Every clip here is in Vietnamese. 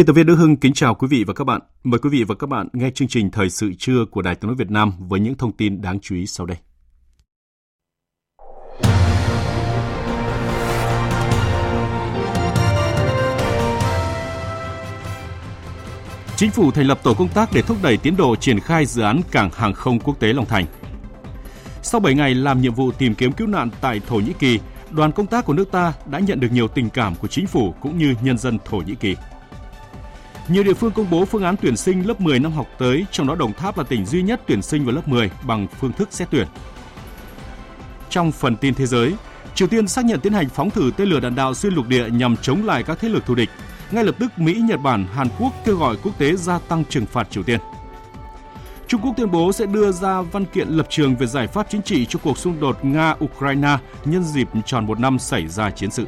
Biên tập viên Đức Hưng kính chào quý vị và các bạn. Mời quý vị và các bạn nghe chương trình Thời sự trưa của Đài Tiếng nói Việt Nam với những thông tin đáng chú ý sau đây. Chính phủ thành lập tổ công tác để thúc đẩy tiến độ triển khai dự án cảng hàng không quốc tế Long Thành. Sau 7 ngày làm nhiệm vụ tìm kiếm cứu nạn tại Thổ Nhĩ Kỳ, đoàn công tác của nước ta đã nhận được nhiều tình cảm của chính phủ cũng như nhân dân Thổ Nhĩ Kỳ. Nhiều địa phương công bố phương án tuyển sinh lớp 10 năm học tới, trong đó Đồng Tháp là tỉnh duy nhất tuyển sinh vào lớp 10 bằng phương thức xét tuyển. Trong phần tin thế giới, Triều Tiên xác nhận tiến hành phóng thử tên lửa đạn đạo xuyên lục địa nhằm chống lại các thế lực thù địch. Ngay lập tức Mỹ, Nhật Bản, Hàn Quốc kêu gọi quốc tế gia tăng trừng phạt Triều Tiên. Trung Quốc tuyên bố sẽ đưa ra văn kiện lập trường về giải pháp chính trị cho cuộc xung đột Nga-Ukraine nhân dịp tròn một năm xảy ra chiến sự.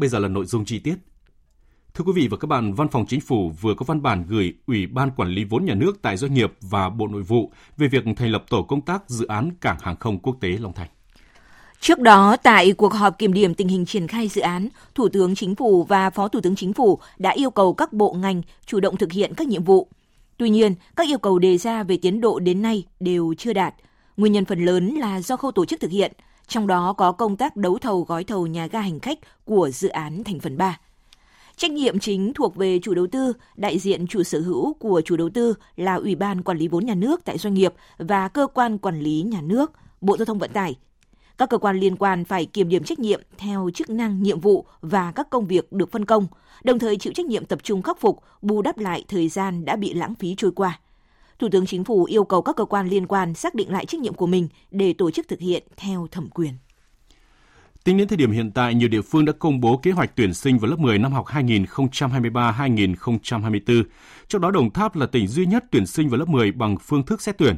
Bây giờ là nội dung chi tiết. Thưa quý vị và các bạn, Văn phòng Chính phủ vừa có văn bản gửi Ủy ban Quản lý vốn nhà nước tại doanh nghiệp và Bộ Nội vụ về việc thành lập tổ công tác dự án cảng hàng không quốc tế Long Thành. Trước đó, tại cuộc họp kiểm điểm tình hình triển khai dự án, Thủ tướng Chính phủ và Phó Thủ tướng Chính phủ đã yêu cầu các bộ ngành chủ động thực hiện các nhiệm vụ. Tuy nhiên, các yêu cầu đề ra về tiến độ đến nay đều chưa đạt. Nguyên nhân phần lớn là do khâu tổ chức thực hiện – trong đó có công tác đấu thầu gói thầu nhà ga hành khách của dự án thành phần 3. Trách nhiệm chính thuộc về chủ đầu tư, đại diện chủ sở hữu của chủ đầu tư là Ủy ban Quản lý vốn nhà nước tại doanh nghiệp và cơ quan quản lý nhà nước, Bộ Giao thông Vận tải. Các cơ quan liên quan phải kiểm điểm trách nhiệm theo chức năng, nhiệm vụ và các công việc được phân công, đồng thời chịu trách nhiệm tập trung khắc phục, bù đắp lại thời gian đã bị lãng phí trôi qua. Thủ tướng Chính phủ yêu cầu các cơ quan liên quan xác định lại trách nhiệm của mình để tổ chức thực hiện theo thẩm quyền. Tính đến thời điểm hiện tại, nhiều địa phương đã công bố kế hoạch tuyển sinh vào lớp 10 năm học 2023-2024. Trong đó Đồng Tháp là tỉnh duy nhất tuyển sinh vào lớp 10 bằng phương thức xét tuyển.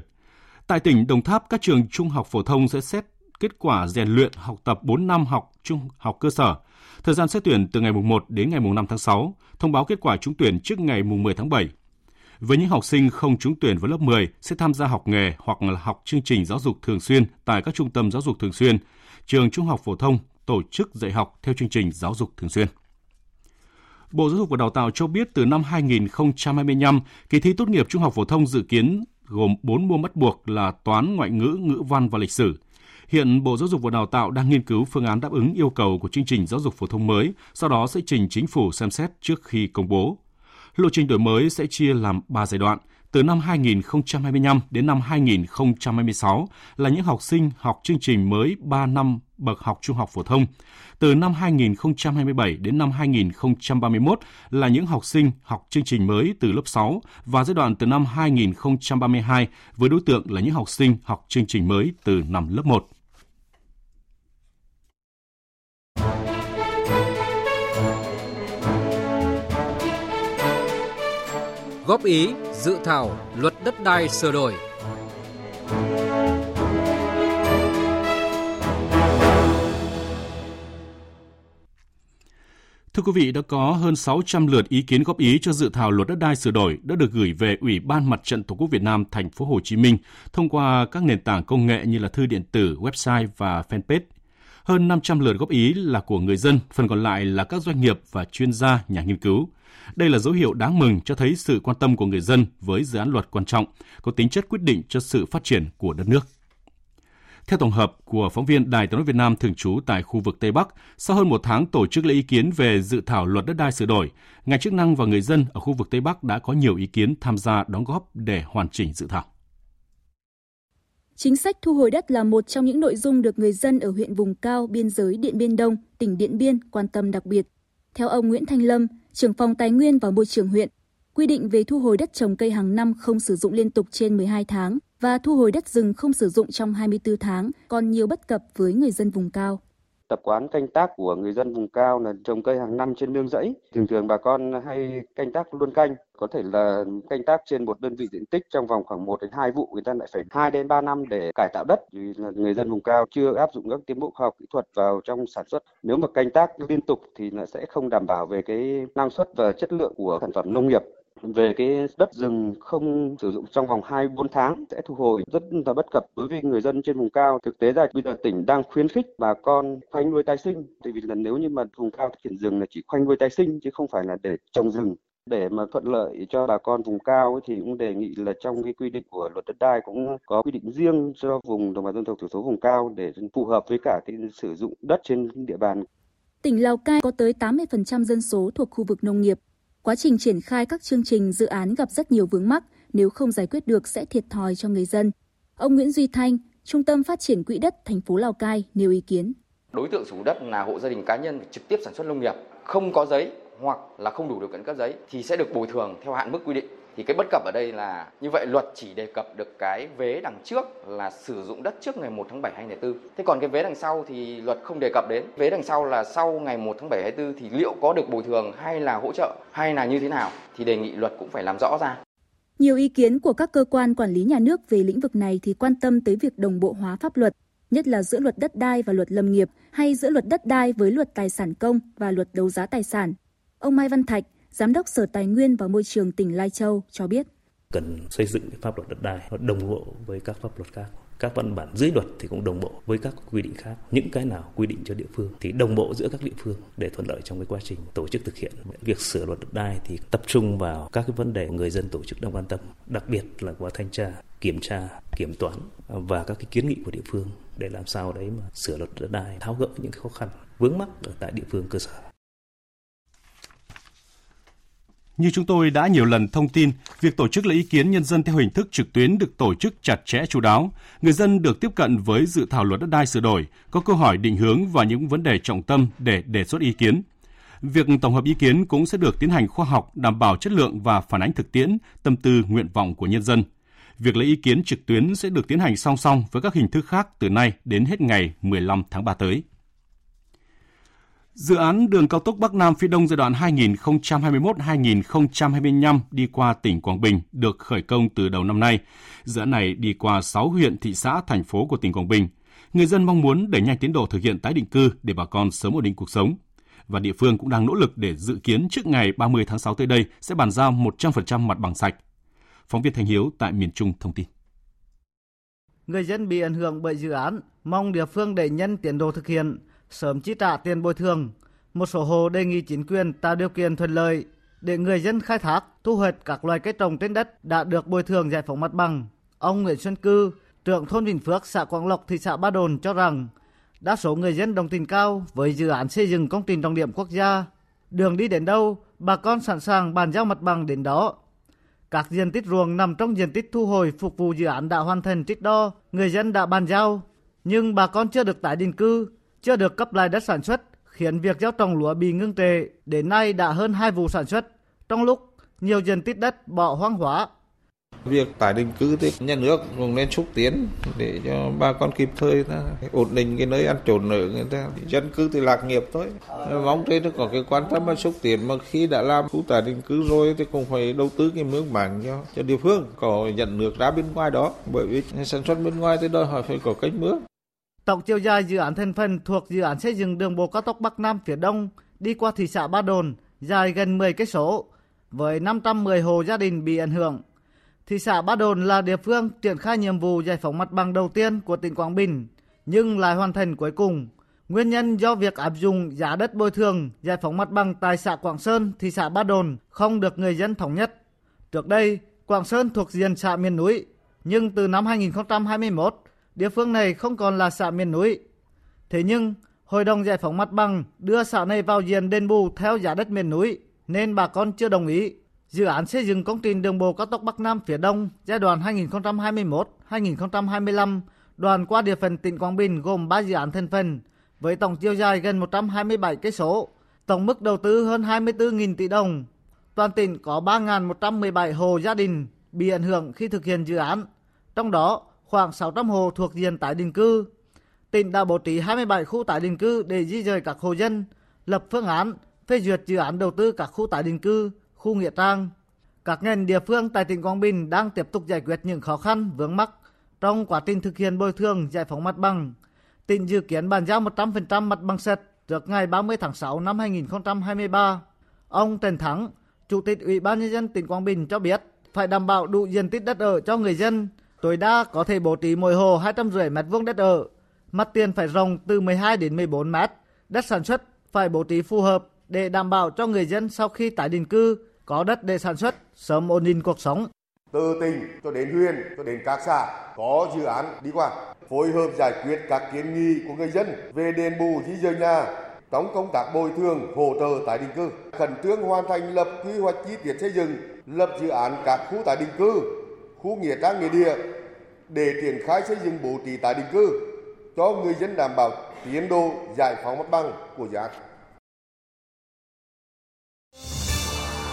Tại tỉnh Đồng Tháp, các trường trung học phổ thông sẽ xét kết quả rèn luyện học tập 4 năm học trung học cơ sở. Thời gian xét tuyển từ ngày 1 đến ngày 5 tháng 6, thông báo kết quả trúng tuyển trước ngày 10 tháng 7 với những học sinh không trúng tuyển vào lớp 10 sẽ tham gia học nghề hoặc là học chương trình giáo dục thường xuyên tại các trung tâm giáo dục thường xuyên, trường trung học phổ thông tổ chức dạy học theo chương trình giáo dục thường xuyên. Bộ Giáo dục và Đào tạo cho biết từ năm 2025, kỳ thi tốt nghiệp trung học phổ thông dự kiến gồm 4 môn bắt buộc là toán, ngoại ngữ, ngữ văn và lịch sử. Hiện Bộ Giáo dục và Đào tạo đang nghiên cứu phương án đáp ứng yêu cầu của chương trình giáo dục phổ thông mới, sau đó sẽ trình chính phủ xem xét trước khi công bố. Lộ trình đổi mới sẽ chia làm 3 giai đoạn. Từ năm 2025 đến năm 2026 là những học sinh học chương trình mới 3 năm bậc học trung học phổ thông. Từ năm 2027 đến năm 2031 là những học sinh học chương trình mới từ lớp 6 và giai đoạn từ năm 2032 với đối tượng là những học sinh học chương trình mới từ năm lớp 1. Góp ý dự thảo luật đất đai sửa đổi. Thưa quý vị, đã có hơn 600 lượt ý kiến góp ý cho dự thảo luật đất đai sửa đổi đã được gửi về Ủy ban Mặt trận Tổ quốc Việt Nam thành phố Hồ Chí Minh thông qua các nền tảng công nghệ như là thư điện tử, website và fanpage. Hơn 500 lượt góp ý là của người dân, phần còn lại là các doanh nghiệp và chuyên gia, nhà nghiên cứu. Đây là dấu hiệu đáng mừng cho thấy sự quan tâm của người dân với dự án luật quan trọng, có tính chất quyết định cho sự phát triển của đất nước. Theo tổng hợp của phóng viên Đài tiếng nói Việt Nam thường trú tại khu vực Tây Bắc, sau hơn một tháng tổ chức lấy ý kiến về dự thảo luật đất đai sửa đổi, ngành chức năng và người dân ở khu vực Tây Bắc đã có nhiều ý kiến tham gia đóng góp để hoàn chỉnh dự thảo. Chính sách thu hồi đất là một trong những nội dung được người dân ở huyện vùng cao biên giới Điện Biên Đông, tỉnh Điện Biên quan tâm đặc biệt. Theo ông Nguyễn Thanh Lâm, trưởng phòng Tài nguyên và Môi trường huyện, quy định về thu hồi đất trồng cây hàng năm không sử dụng liên tục trên 12 tháng và thu hồi đất rừng không sử dụng trong 24 tháng còn nhiều bất cập với người dân vùng cao tập quán canh tác của người dân vùng cao là trồng cây hàng năm trên nương rẫy. Thường thường bà con hay canh tác luôn canh, có thể là canh tác trên một đơn vị diện tích trong vòng khoảng 1 đến 2 vụ người ta lại phải 2 đến 3 năm để cải tạo đất vì là người dân vùng cao chưa áp dụng các tiến bộ khoa học kỹ thuật vào trong sản xuất. Nếu mà canh tác liên tục thì nó sẽ không đảm bảo về cái năng suất và chất lượng của sản phẩm nông nghiệp về cái đất rừng không sử dụng trong vòng 24 tháng sẽ thu hồi rất là bất cập đối với người dân trên vùng cao. Thực tế là bây giờ tỉnh đang khuyến khích bà con khoanh nuôi tái sinh. Tại vì là nếu như mà vùng cao thực triển rừng là chỉ khoanh nuôi tái sinh chứ không phải là để trồng rừng. Để mà thuận lợi cho bà con vùng cao thì cũng đề nghị là trong cái quy định của luật đất đai cũng có quy định riêng cho vùng đồng bào dân tộc thiểu số vùng cao để phù hợp với cả cái sử dụng đất trên địa bàn. Tỉnh Lào Cai có tới 80% dân số thuộc khu vực nông nghiệp, Quá trình triển khai các chương trình dự án gặp rất nhiều vướng mắc, nếu không giải quyết được sẽ thiệt thòi cho người dân. Ông Nguyễn Duy Thanh, Trung tâm Phát triển Quỹ đất thành phố Lào Cai nêu ý kiến. Đối tượng sử dụng đất là hộ gia đình cá nhân trực tiếp sản xuất nông nghiệp, không có giấy hoặc là không đủ điều kiện cấp giấy thì sẽ được bồi thường theo hạn mức quy định thì cái bất cập ở đây là như vậy luật chỉ đề cập được cái vế đằng trước là sử dụng đất trước ngày 1 tháng 7 2004. Thế còn cái vế đằng sau thì luật không đề cập đến. Vế đằng sau là sau ngày 1 tháng 7 2024 thì liệu có được bồi thường hay là hỗ trợ hay là như thế nào thì đề nghị luật cũng phải làm rõ ra. Nhiều ý kiến của các cơ quan quản lý nhà nước về lĩnh vực này thì quan tâm tới việc đồng bộ hóa pháp luật, nhất là giữa luật đất đai và luật lâm nghiệp hay giữa luật đất đai với luật tài sản công và luật đấu giá tài sản. Ông Mai Văn Thạch, Giám đốc Sở Tài nguyên và Môi trường tỉnh Lai Châu cho biết. Cần xây dựng pháp luật đất đai đồng bộ với các pháp luật khác. Các văn bản dưới luật thì cũng đồng bộ với các quy định khác. Những cái nào quy định cho địa phương thì đồng bộ giữa các địa phương để thuận lợi trong cái quá trình tổ chức thực hiện. Việc sửa luật đất đai thì tập trung vào các cái vấn đề người dân tổ chức đang quan tâm, đặc biệt là qua thanh tra, kiểm tra, kiểm toán và các cái kiến nghị của địa phương để làm sao đấy mà sửa luật đất đai, tháo gỡ những cái khó khăn vướng mắc ở tại địa phương cơ sở. Như chúng tôi đã nhiều lần thông tin, việc tổ chức lấy ý kiến nhân dân theo hình thức trực tuyến được tổ chức chặt chẽ chú đáo. Người dân được tiếp cận với dự thảo luật đất đai sửa đổi, có câu hỏi định hướng và những vấn đề trọng tâm để đề xuất ý kiến. Việc tổng hợp ý kiến cũng sẽ được tiến hành khoa học, đảm bảo chất lượng và phản ánh thực tiễn, tâm tư, nguyện vọng của nhân dân. Việc lấy ý kiến trực tuyến sẽ được tiến hành song song với các hình thức khác từ nay đến hết ngày 15 tháng 3 tới. Dự án đường cao tốc Bắc Nam phía Đông giai đoạn 2021-2025 đi qua tỉnh Quảng Bình được khởi công từ đầu năm nay. Dự án này đi qua 6 huyện, thị xã, thành phố của tỉnh Quảng Bình. Người dân mong muốn đẩy nhanh tiến độ thực hiện tái định cư để bà con sớm ổn định cuộc sống. Và địa phương cũng đang nỗ lực để dự kiến trước ngày 30 tháng 6 tới đây sẽ bàn giao 100% mặt bằng sạch. Phóng viên Thành Hiếu tại miền Trung thông tin. Người dân bị ảnh hưởng bởi dự án mong địa phương đẩy nhanh tiến độ thực hiện sớm chi trả tiền bồi thường. Một số hộ đề nghị chính quyền tạo điều kiện thuận lợi để người dân khai thác, thu hoạch các loài cây trồng trên đất đã được bồi thường giải phóng mặt bằng. Ông Nguyễn Xuân Cư, trưởng thôn Vĩnh Phước, xã Quảng Lộc, thị xã Ba Đồn cho rằng đa số người dân đồng tình cao với dự án xây dựng công trình trọng điểm quốc gia. Đường đi đến đâu, bà con sẵn sàng bàn giao mặt bằng đến đó. Các diện tích ruộng nằm trong diện tích thu hồi phục vụ dự án đã hoàn thành trích đo, người dân đã bàn giao, nhưng bà con chưa được tái định cư chưa được cấp lại đất sản xuất, khiến việc gieo trồng lúa bị ngưng trệ, đến nay đã hơn hai vụ sản xuất, trong lúc nhiều diện tích đất bỏ hoang hóa. Việc tái định cư thì nhà nước cũng nên xúc tiến để cho bà con kịp thời ta ổn định cái nơi ăn trốn ở người ta. Dân cư thì lạc nghiệp thôi. Mong thế nó có cái quan tâm mà xúc tiến mà khi đã làm khu tái định cư rồi thì cũng phải đầu tư cái mương mảng cho cho địa phương có nhận nước ra bên ngoài đó bởi vì sản xuất bên ngoài thì đòi hỏi phải có cách mương Tổng chiều dài dự án thành phần thuộc dự án xây dựng đường bộ cao tốc Bắc Nam phía Đông đi qua thị xã Ba Đồn dài gần 10 cây số với 510 hộ gia đình bị ảnh hưởng. Thị xã Ba Đồn là địa phương triển khai nhiệm vụ giải phóng mặt bằng đầu tiên của tỉnh Quảng Bình nhưng lại hoàn thành cuối cùng. Nguyên nhân do việc áp dụng giá đất bồi thường giải phóng mặt bằng tại xã Quảng Sơn, thị xã Ba Đồn không được người dân thống nhất. Trước đây, Quảng Sơn thuộc diện xã miền núi, nhưng từ năm 2021, địa phương này không còn là xã miền núi. Thế nhưng, Hội đồng giải phóng mặt bằng đưa xã này vào diện đền bù theo giá đất miền núi nên bà con chưa đồng ý. Dự án xây dựng công trình đường bộ cao tốc Bắc Nam phía Đông giai đoạn 2021-2025 đoàn qua địa phận tỉnh Quảng Bình gồm 3 dự án thành phần với tổng chiều dài gần 127 cây số, tổng mức đầu tư hơn 24.000 tỷ đồng. Toàn tỉnh có 3.117 hộ gia đình bị ảnh hưởng khi thực hiện dự án, trong đó khoảng 600 hộ thuộc diện tái định cư. Tỉnh đã bố trí 27 khu tái định cư để di dời các hộ dân, lập phương án phê duyệt dự án đầu tư các khu tái định cư, khu nghĩa trang. Các ngành địa phương tại tỉnh Quảng Bình đang tiếp tục giải quyết những khó khăn vướng mắc trong quá trình thực hiện bồi thường giải phóng mặt bằng. Tỉnh dự kiến bàn giao 100% mặt bằng sạch trước ngày 30 tháng 6 năm 2023. Ông Trần Thắng, Chủ tịch Ủy ban nhân dân tỉnh Quảng Bình cho biết phải đảm bảo đủ diện tích đất ở cho người dân, tối đa có thể bố trí mỗi hồ 250 mét vuông đất ở. Mặt tiền phải rộng từ 12 đến 14 mét. Đất sản xuất phải bố trí phù hợp để đảm bảo cho người dân sau khi tái định cư có đất để sản xuất, sớm ổn định cuộc sống. Từ tỉnh cho đến huyện cho đến các xã có dự án đi qua, phối hợp giải quyết các kiến nghị của người dân về đền bù di dời nhà trong công tác bồi thường hỗ trợ tái định cư, khẩn trương hoàn thành lập quy hoạch chi tiết xây dựng, lập dự án các khu tái định cư, khu nghĩa trang nghĩa địa để triển khai xây dựng bố trí tái định cư cho người dân đảm bảo tiến độ giải phóng mặt bằng của dự án.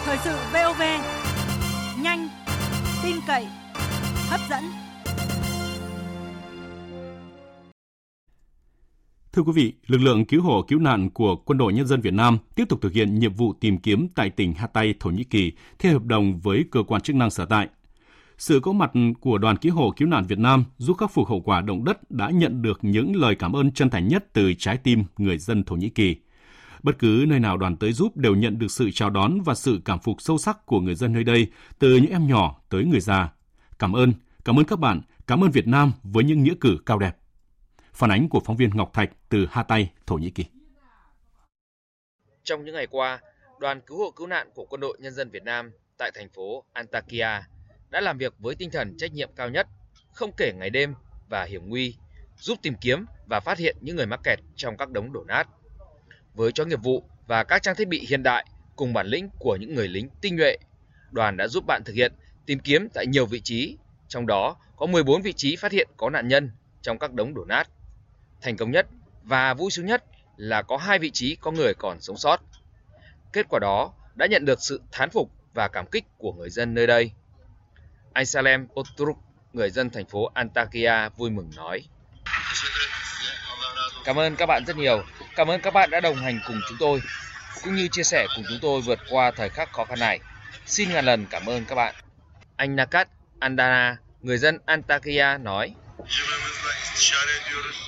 Thời sự VOV nhanh, tin cậy, hấp dẫn. Thưa quý vị, lực lượng cứu hộ cứu nạn của Quân đội Nhân dân Việt Nam tiếp tục thực hiện nhiệm vụ tìm kiếm tại tỉnh Hatay, Thổ Nhĩ Kỳ theo hợp đồng với cơ quan chức năng sở tại. Sự có mặt của đoàn cứu hộ cứu nạn Việt Nam giúp khắc phục hậu quả động đất đã nhận được những lời cảm ơn chân thành nhất từ trái tim người dân Thổ Nhĩ Kỳ. Bất cứ nơi nào đoàn tới giúp đều nhận được sự chào đón và sự cảm phục sâu sắc của người dân nơi đây, từ những em nhỏ tới người già. Cảm ơn, cảm ơn các bạn, cảm ơn Việt Nam với những nghĩa cử cao đẹp. Phản ánh của phóng viên Ngọc Thạch từ Hatay, Thổ Nhĩ Kỳ. Trong những ngày qua, đoàn cứu hộ cứu nạn của Quân đội Nhân dân Việt Nam tại thành phố Antakya đã làm việc với tinh thần trách nhiệm cao nhất, không kể ngày đêm và hiểm nguy, giúp tìm kiếm và phát hiện những người mắc kẹt trong các đống đổ nát. Với chó nghiệp vụ và các trang thiết bị hiện đại cùng bản lĩnh của những người lính tinh nhuệ, đoàn đã giúp bạn thực hiện tìm kiếm tại nhiều vị trí, trong đó có 14 vị trí phát hiện có nạn nhân trong các đống đổ nát. Thành công nhất và vui sướng nhất là có hai vị trí có người còn sống sót. Kết quả đó đã nhận được sự thán phục và cảm kích của người dân nơi đây. Anh Salem Otruk, người dân thành phố Antakya vui mừng nói. Cảm ơn các bạn rất nhiều. Cảm ơn các bạn đã đồng hành cùng chúng tôi, cũng như chia sẻ cùng chúng tôi vượt qua thời khắc khó khăn này. Xin ngàn lần cảm ơn các bạn. Anh Nakat Andana, người dân Antakya nói.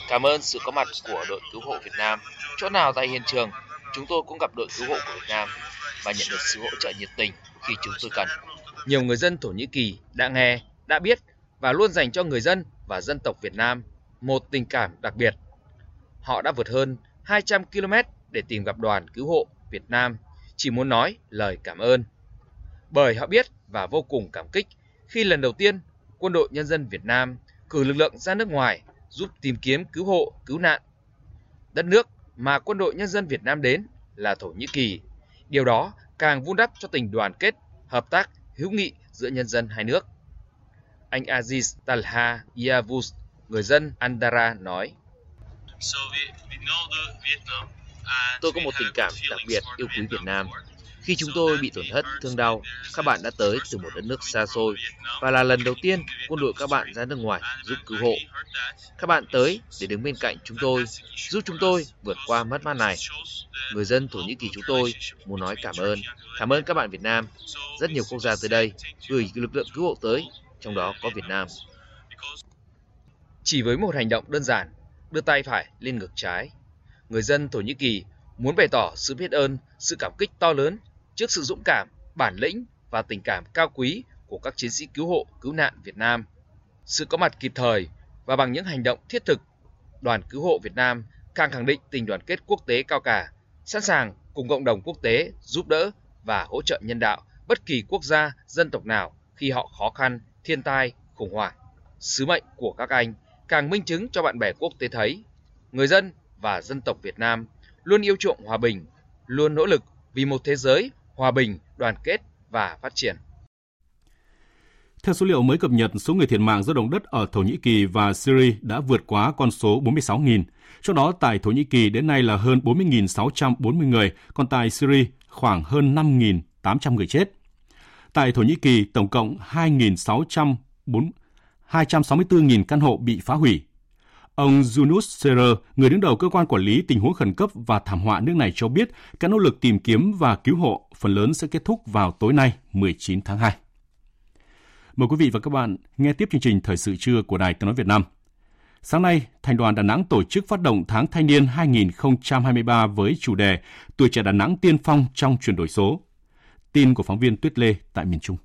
Cảm ơn sự có mặt của đội cứu hộ Việt Nam. Chỗ nào tại hiện trường, chúng tôi cũng gặp đội cứu hộ của Việt Nam và nhận được sự hỗ trợ nhiệt tình khi chúng tôi cần. Nhiều người dân Thổ Nhĩ Kỳ đã nghe, đã biết và luôn dành cho người dân và dân tộc Việt Nam một tình cảm đặc biệt. Họ đã vượt hơn 200 km để tìm gặp đoàn cứu hộ Việt Nam, chỉ muốn nói lời cảm ơn. Bởi họ biết và vô cùng cảm kích khi lần đầu tiên Quân đội Nhân dân Việt Nam cử lực lượng ra nước ngoài giúp tìm kiếm cứu hộ, cứu nạn. Đất nước mà Quân đội Nhân dân Việt Nam đến là Thổ Nhĩ Kỳ. Điều đó càng vun đắp cho tình đoàn kết, hợp tác, hữu nghị giữa nhân dân hai nước. Anh Aziz Talha Yavuz, người dân Andara nói. Tôi có một tình cảm đặc biệt yêu quý Việt Nam. Khi chúng tôi bị tổn thất, thương đau, các bạn đã tới từ một đất nước xa xôi và là lần đầu tiên quân đội các bạn ra nước ngoài giúp cứu hộ. Các bạn tới để đứng bên cạnh chúng tôi, giúp chúng tôi vượt qua mất mát này. Người dân Thổ Nhĩ Kỳ chúng tôi muốn nói cảm ơn, cảm ơn các bạn Việt Nam. Rất nhiều quốc gia tới đây gửi lực lượng cứu hộ tới, trong đó có Việt Nam. Chỉ với một hành động đơn giản, đưa tay phải lên ngực trái, người dân Thổ Nhĩ Kỳ muốn bày tỏ sự biết ơn, sự cảm kích to lớn trước sự dũng cảm, bản lĩnh và tình cảm cao quý của các chiến sĩ cứu hộ, cứu nạn Việt Nam. Sự có mặt kịp thời và bằng những hành động thiết thực, đoàn cứu hộ Việt Nam càng khẳng định tình đoàn kết quốc tế cao cả, sẵn sàng cùng cộng đồng quốc tế giúp đỡ và hỗ trợ nhân đạo bất kỳ quốc gia, dân tộc nào khi họ khó khăn, thiên tai, khủng hoảng. Sứ mệnh của các anh càng minh chứng cho bạn bè quốc tế thấy người dân và dân tộc Việt Nam luôn yêu chuộng hòa bình, luôn nỗ lực vì một thế giới hòa bình, đoàn kết và phát triển. Theo số liệu mới cập nhật, số người thiệt mạng do động đất ở Thổ Nhĩ Kỳ và Syria đã vượt quá con số 46.000. Trong đó, tại Thổ Nhĩ Kỳ đến nay là hơn 40.640 người, còn tại Syria khoảng hơn 5.800 người chết. Tại Thổ Nhĩ Kỳ, tổng cộng 264.000 căn hộ bị phá hủy. Ông Yunus Serer, người đứng đầu cơ quan quản lý tình huống khẩn cấp và thảm họa nước này cho biết các nỗ lực tìm kiếm và cứu hộ phần lớn sẽ kết thúc vào tối nay 19 tháng 2. Mời quý vị và các bạn nghe tiếp chương trình Thời sự trưa của Đài Tiếng Nói Việt Nam. Sáng nay, Thành đoàn Đà Nẵng tổ chức phát động tháng thanh niên 2023 với chủ đề Tuổi trẻ Đà Nẵng tiên phong trong chuyển đổi số. Tin của phóng viên Tuyết Lê tại miền Trung.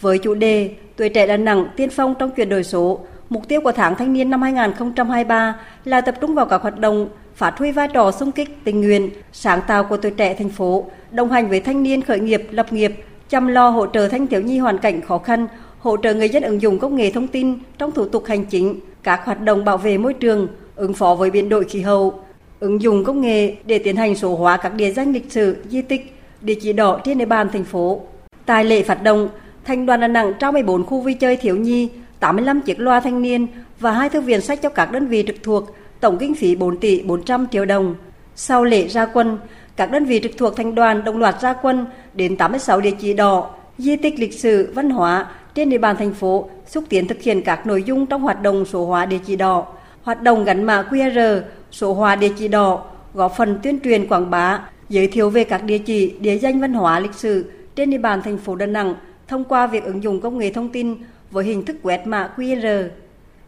Với chủ đề Tuổi trẻ Đà Nẵng tiên phong trong chuyển đổi số, mục tiêu của tháng thanh niên năm 2023 là tập trung vào các hoạt động phát huy vai trò xung kích tình nguyện, sáng tạo của tuổi trẻ thành phố, đồng hành với thanh niên khởi nghiệp, lập nghiệp, chăm lo hỗ trợ thanh thiếu nhi hoàn cảnh khó khăn, hỗ trợ người dân ứng dụng công nghệ thông tin trong thủ tục hành chính, các hoạt động bảo vệ môi trường, ứng phó với biến đổi khí hậu, ứng dụng công nghệ để tiến hành số hóa các địa danh lịch sử, di tích, địa chỉ đỏ trên địa bàn thành phố. Tại lễ phát động, Thành đoàn Đà Nẵng trao 14 khu vui chơi thiếu nhi, 85 chiếc loa thanh niên và hai thư viện sách cho các đơn vị trực thuộc, tổng kinh phí 4 tỷ 400 triệu đồng. Sau lễ ra quân, các đơn vị trực thuộc thành đoàn đồng loạt ra quân đến 86 địa chỉ đỏ, di tích lịch sử, văn hóa trên địa bàn thành phố, xúc tiến thực hiện các nội dung trong hoạt động số hóa địa chỉ đỏ, hoạt động gắn mã QR, số hóa địa chỉ đỏ, góp phần tuyên truyền quảng bá, giới thiệu về các địa chỉ, địa danh văn hóa lịch sử trên địa bàn thành phố Đà Nẵng thông qua việc ứng dụng công nghệ thông tin với hình thức quét mã QR.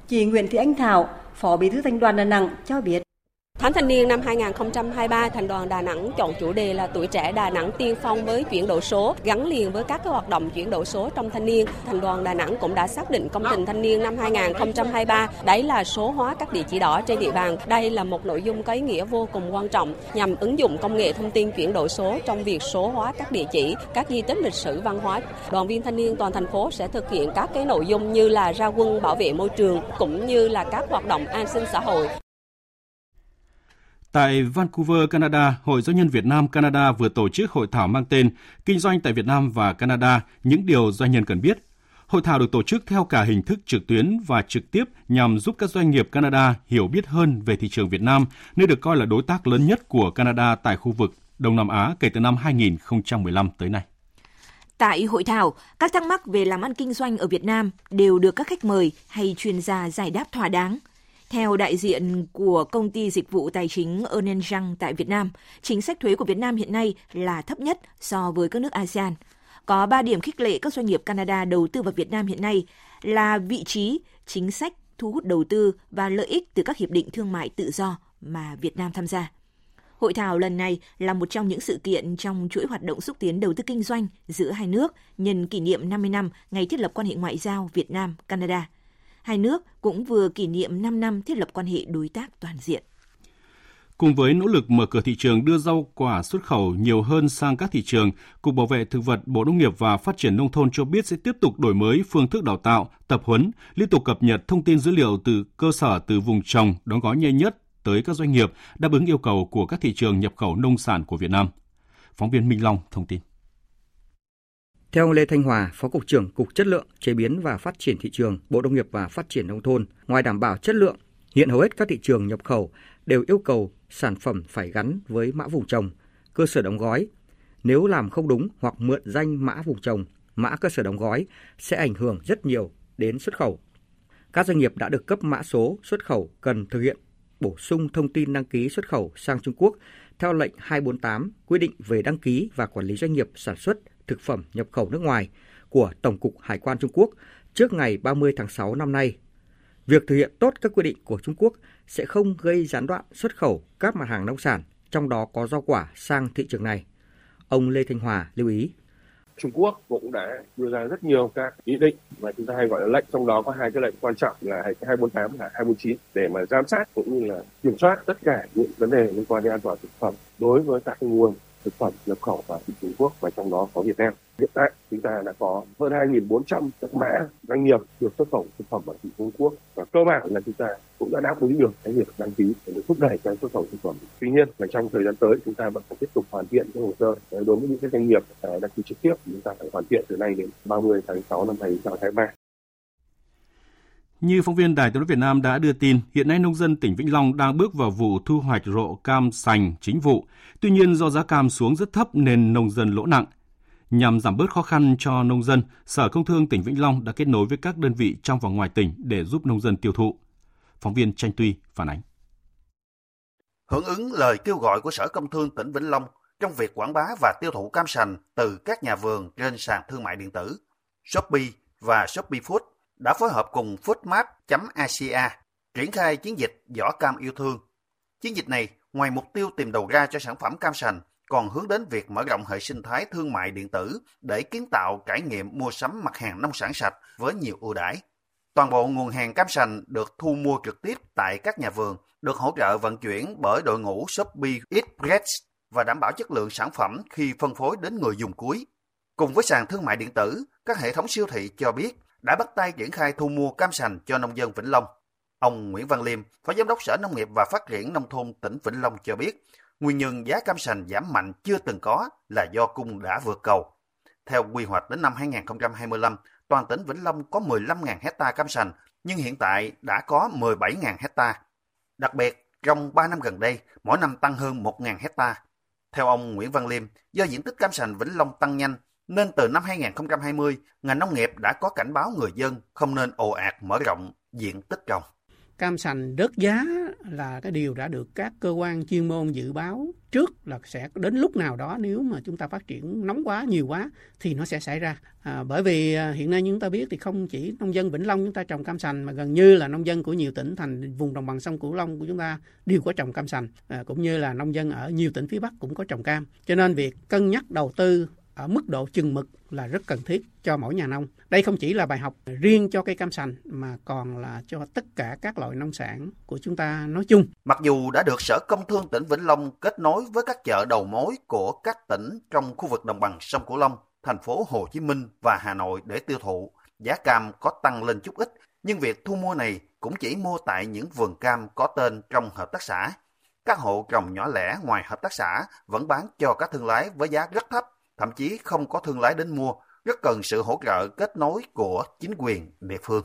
Chị Nguyễn Thị Anh Thảo, Phó Bí thư Thành đoàn Đà Nẵng cho biết. Tháng thanh niên năm 2023, Thành đoàn Đà Nẵng chọn chủ đề là tuổi trẻ Đà Nẵng tiên phong với chuyển đổi số, gắn liền với các hoạt động chuyển đổi số trong thanh niên. Thành đoàn Đà Nẵng cũng đã xác định công trình thanh niên năm 2023, đấy là số hóa các địa chỉ đỏ trên địa bàn. Đây là một nội dung có ý nghĩa vô cùng quan trọng nhằm ứng dụng công nghệ thông tin chuyển đổi số trong việc số hóa các địa chỉ, các di tích lịch sử văn hóa. Đoàn viên thanh niên toàn thành phố sẽ thực hiện các cái nội dung như là ra quân bảo vệ môi trường cũng như là các hoạt động an sinh xã hội. Tại Vancouver, Canada, Hội Doanh nhân Việt Nam Canada vừa tổ chức hội thảo mang tên Kinh doanh tại Việt Nam và Canada, những điều doanh nhân cần biết. Hội thảo được tổ chức theo cả hình thức trực tuyến và trực tiếp nhằm giúp các doanh nghiệp Canada hiểu biết hơn về thị trường Việt Nam, nơi được coi là đối tác lớn nhất của Canada tại khu vực Đông Nam Á kể từ năm 2015 tới nay. Tại hội thảo, các thắc mắc về làm ăn kinh doanh ở Việt Nam đều được các khách mời hay chuyên gia giải đáp thỏa đáng – theo đại diện của công ty dịch vụ tài chính Ernst Young tại Việt Nam, chính sách thuế của Việt Nam hiện nay là thấp nhất so với các nước ASEAN. Có 3 điểm khích lệ các doanh nghiệp Canada đầu tư vào Việt Nam hiện nay là vị trí, chính sách thu hút đầu tư và lợi ích từ các hiệp định thương mại tự do mà Việt Nam tham gia. Hội thảo lần này là một trong những sự kiện trong chuỗi hoạt động xúc tiến đầu tư kinh doanh giữa hai nước nhân kỷ niệm 50 năm ngày thiết lập quan hệ ngoại giao Việt Nam-Canada – hai nước cũng vừa kỷ niệm 5 năm thiết lập quan hệ đối tác toàn diện. Cùng với nỗ lực mở cửa thị trường đưa rau quả xuất khẩu nhiều hơn sang các thị trường, Cục Bảo vệ Thực vật Bộ Nông nghiệp và Phát triển Nông thôn cho biết sẽ tiếp tục đổi mới phương thức đào tạo, tập huấn, liên tục cập nhật thông tin dữ liệu từ cơ sở từ vùng trồng, đóng gói nhanh nhất tới các doanh nghiệp đáp ứng yêu cầu của các thị trường nhập khẩu nông sản của Việt Nam. Phóng viên Minh Long thông tin. Theo ông Lê Thanh Hòa, Phó Cục trưởng Cục Chất lượng, Chế biến và Phát triển Thị trường, Bộ Nông nghiệp và Phát triển Nông thôn, ngoài đảm bảo chất lượng, hiện hầu hết các thị trường nhập khẩu đều yêu cầu sản phẩm phải gắn với mã vùng trồng, cơ sở đóng gói. Nếu làm không đúng hoặc mượn danh mã vùng trồng, mã cơ sở đóng gói sẽ ảnh hưởng rất nhiều đến xuất khẩu. Các doanh nghiệp đã được cấp mã số xuất khẩu cần thực hiện bổ sung thông tin đăng ký xuất khẩu sang Trung Quốc theo lệnh 248 quy định về đăng ký và quản lý doanh nghiệp sản xuất thực phẩm nhập khẩu nước ngoài của Tổng cục Hải quan Trung Quốc trước ngày 30 tháng 6 năm nay. Việc thực hiện tốt các quy định của Trung Quốc sẽ không gây gián đoạn xuất khẩu các mặt hàng nông sản, trong đó có rau quả sang thị trường này. Ông Lê Thanh Hòa lưu ý. Trung Quốc cũng đã đưa ra rất nhiều các ý định và chúng ta hay gọi là lệnh trong đó có hai cái lệnh quan trọng là 248 và 249 để mà giám sát cũng như là kiểm soát tất cả những vấn đề liên quan đến an toàn thực phẩm đối với các nguồn thực phẩm nhập khẩu vào thị Trung Quốc và trong đó có Việt Nam. Hiện tại chúng ta đã có hơn 2.400 các mã doanh nghiệp được xuất khẩu thực phẩm vào thị Trung Quốc và cơ bản là chúng ta cũng đã đáp ứng được cái việc đăng ký để thúc đẩy cái xuất khẩu thực phẩm. Tuy nhiên là trong thời gian tới chúng ta vẫn phải tiếp tục hoàn thiện cái hồ sơ đối với những cái doanh nghiệp à, đăng ký trực tiếp, chúng ta phải hoàn thiện từ nay đến 30 tháng 6 năm 2023. Như phóng viên Đài tiếng nói Việt Nam đã đưa tin, hiện nay nông dân tỉnh Vĩnh Long đang bước vào vụ thu hoạch rộ cam sành chính vụ. Tuy nhiên do giá cam xuống rất thấp nên nông dân lỗ nặng. Nhằm giảm bớt khó khăn cho nông dân, Sở Công Thương tỉnh Vĩnh Long đã kết nối với các đơn vị trong và ngoài tỉnh để giúp nông dân tiêu thụ. Phóng viên Tranh Tuy phản ánh. Hưởng ứng lời kêu gọi của Sở Công Thương tỉnh Vĩnh Long trong việc quảng bá và tiêu thụ cam sành từ các nhà vườn trên sàn thương mại điện tử, Shopee và Shopee Food đã phối hợp cùng Foodmap.asia triển khai chiến dịch Giỏ Cam Yêu Thương. Chiến dịch này, ngoài mục tiêu tìm đầu ra cho sản phẩm cam sành, còn hướng đến việc mở rộng hệ sinh thái thương mại điện tử để kiến tạo trải nghiệm mua sắm mặt hàng nông sản sạch với nhiều ưu đãi. Toàn bộ nguồn hàng cam sành được thu mua trực tiếp tại các nhà vườn, được hỗ trợ vận chuyển bởi đội ngũ Shopee Express và đảm bảo chất lượng sản phẩm khi phân phối đến người dùng cuối. Cùng với sàn thương mại điện tử, các hệ thống siêu thị cho biết đã bắt tay triển khai thu mua cam sành cho nông dân Vĩnh Long. Ông Nguyễn Văn Liêm, Phó Giám đốc Sở Nông nghiệp và Phát triển Nông thôn tỉnh Vĩnh Long cho biết, nguyên nhân giá cam sành giảm mạnh chưa từng có là do cung đã vượt cầu. Theo quy hoạch đến năm 2025, toàn tỉnh Vĩnh Long có 15.000 hecta cam sành, nhưng hiện tại đã có 17.000 hecta. Đặc biệt, trong 3 năm gần đây, mỗi năm tăng hơn 1.000 hecta. Theo ông Nguyễn Văn Liêm, do diện tích cam sành Vĩnh Long tăng nhanh, nên từ năm 2020, ngành nông nghiệp đã có cảnh báo người dân không nên ồ ạt mở rộng diện tích trồng. Cam sành rớt giá là cái điều đã được các cơ quan chuyên môn dự báo trước là sẽ đến lúc nào đó nếu mà chúng ta phát triển nóng quá nhiều quá thì nó sẽ xảy ra. À, bởi vì à, hiện nay chúng ta biết thì không chỉ nông dân Vĩnh Long chúng ta trồng cam sành mà gần như là nông dân của nhiều tỉnh thành vùng đồng bằng sông Cửu Long của chúng ta đều có trồng cam sành. À, cũng như là nông dân ở nhiều tỉnh phía Bắc cũng có trồng cam. Cho nên việc cân nhắc đầu tư ở mức độ chừng mực là rất cần thiết cho mỗi nhà nông. Đây không chỉ là bài học riêng cho cây cam sành mà còn là cho tất cả các loại nông sản của chúng ta nói chung. Mặc dù đã được Sở Công Thương tỉnh Vĩnh Long kết nối với các chợ đầu mối của các tỉnh trong khu vực đồng bằng sông Cửu Long, thành phố Hồ Chí Minh và Hà Nội để tiêu thụ, giá cam có tăng lên chút ít, nhưng việc thu mua này cũng chỉ mua tại những vườn cam có tên trong hợp tác xã. Các hộ trồng nhỏ lẻ ngoài hợp tác xã vẫn bán cho các thương lái với giá rất thấp thậm chí không có thương lái đến mua, rất cần sự hỗ trợ kết nối của chính quyền địa phương.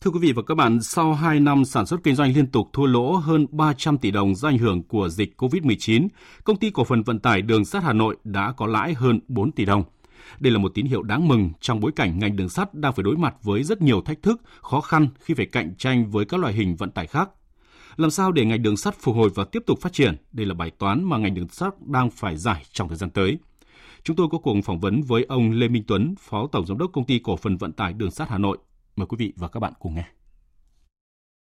Thưa quý vị và các bạn, sau 2 năm sản xuất kinh doanh liên tục thua lỗ hơn 300 tỷ đồng do ảnh hưởng của dịch COVID-19, công ty cổ phần vận tải đường sắt Hà Nội đã có lãi hơn 4 tỷ đồng. Đây là một tín hiệu đáng mừng trong bối cảnh ngành đường sắt đang phải đối mặt với rất nhiều thách thức, khó khăn khi phải cạnh tranh với các loại hình vận tải khác. Làm sao để ngành đường sắt phục hồi và tiếp tục phát triển? Đây là bài toán mà ngành đường sắt đang phải giải trong thời gian tới. Chúng tôi có cuộc phỏng vấn với ông Lê Minh Tuấn, Phó Tổng Giám đốc Công ty Cổ phần Vận tải Đường sắt Hà Nội. Mời quý vị và các bạn cùng nghe.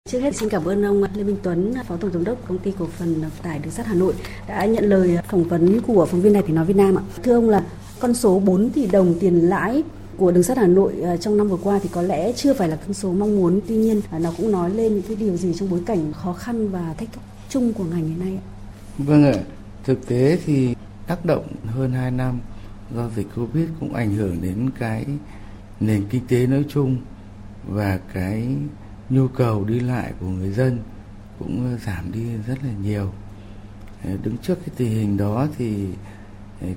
Trước hết xin cảm ơn ông Lê Minh Tuấn, Phó Tổng Giám đốc Công ty Cổ phần Vận tải Đường sắt Hà Nội đã nhận lời phỏng vấn của phóng viên này thì nói Việt Nam ạ. Thưa ông là con số 4 tỷ đồng tiền lãi của đường sắt Hà Nội à, trong năm vừa qua thì có lẽ chưa phải là con số mong muốn tuy nhiên à, nó cũng nói lên những cái điều gì trong bối cảnh khó khăn và thách thức chung của ngành hiện nay ạ. Vâng ạ, thực tế thì tác động hơn 2 năm do dịch Covid cũng ảnh hưởng đến cái nền kinh tế nói chung và cái nhu cầu đi lại của người dân cũng à, giảm đi rất là nhiều. Đứng trước cái tình hình đó thì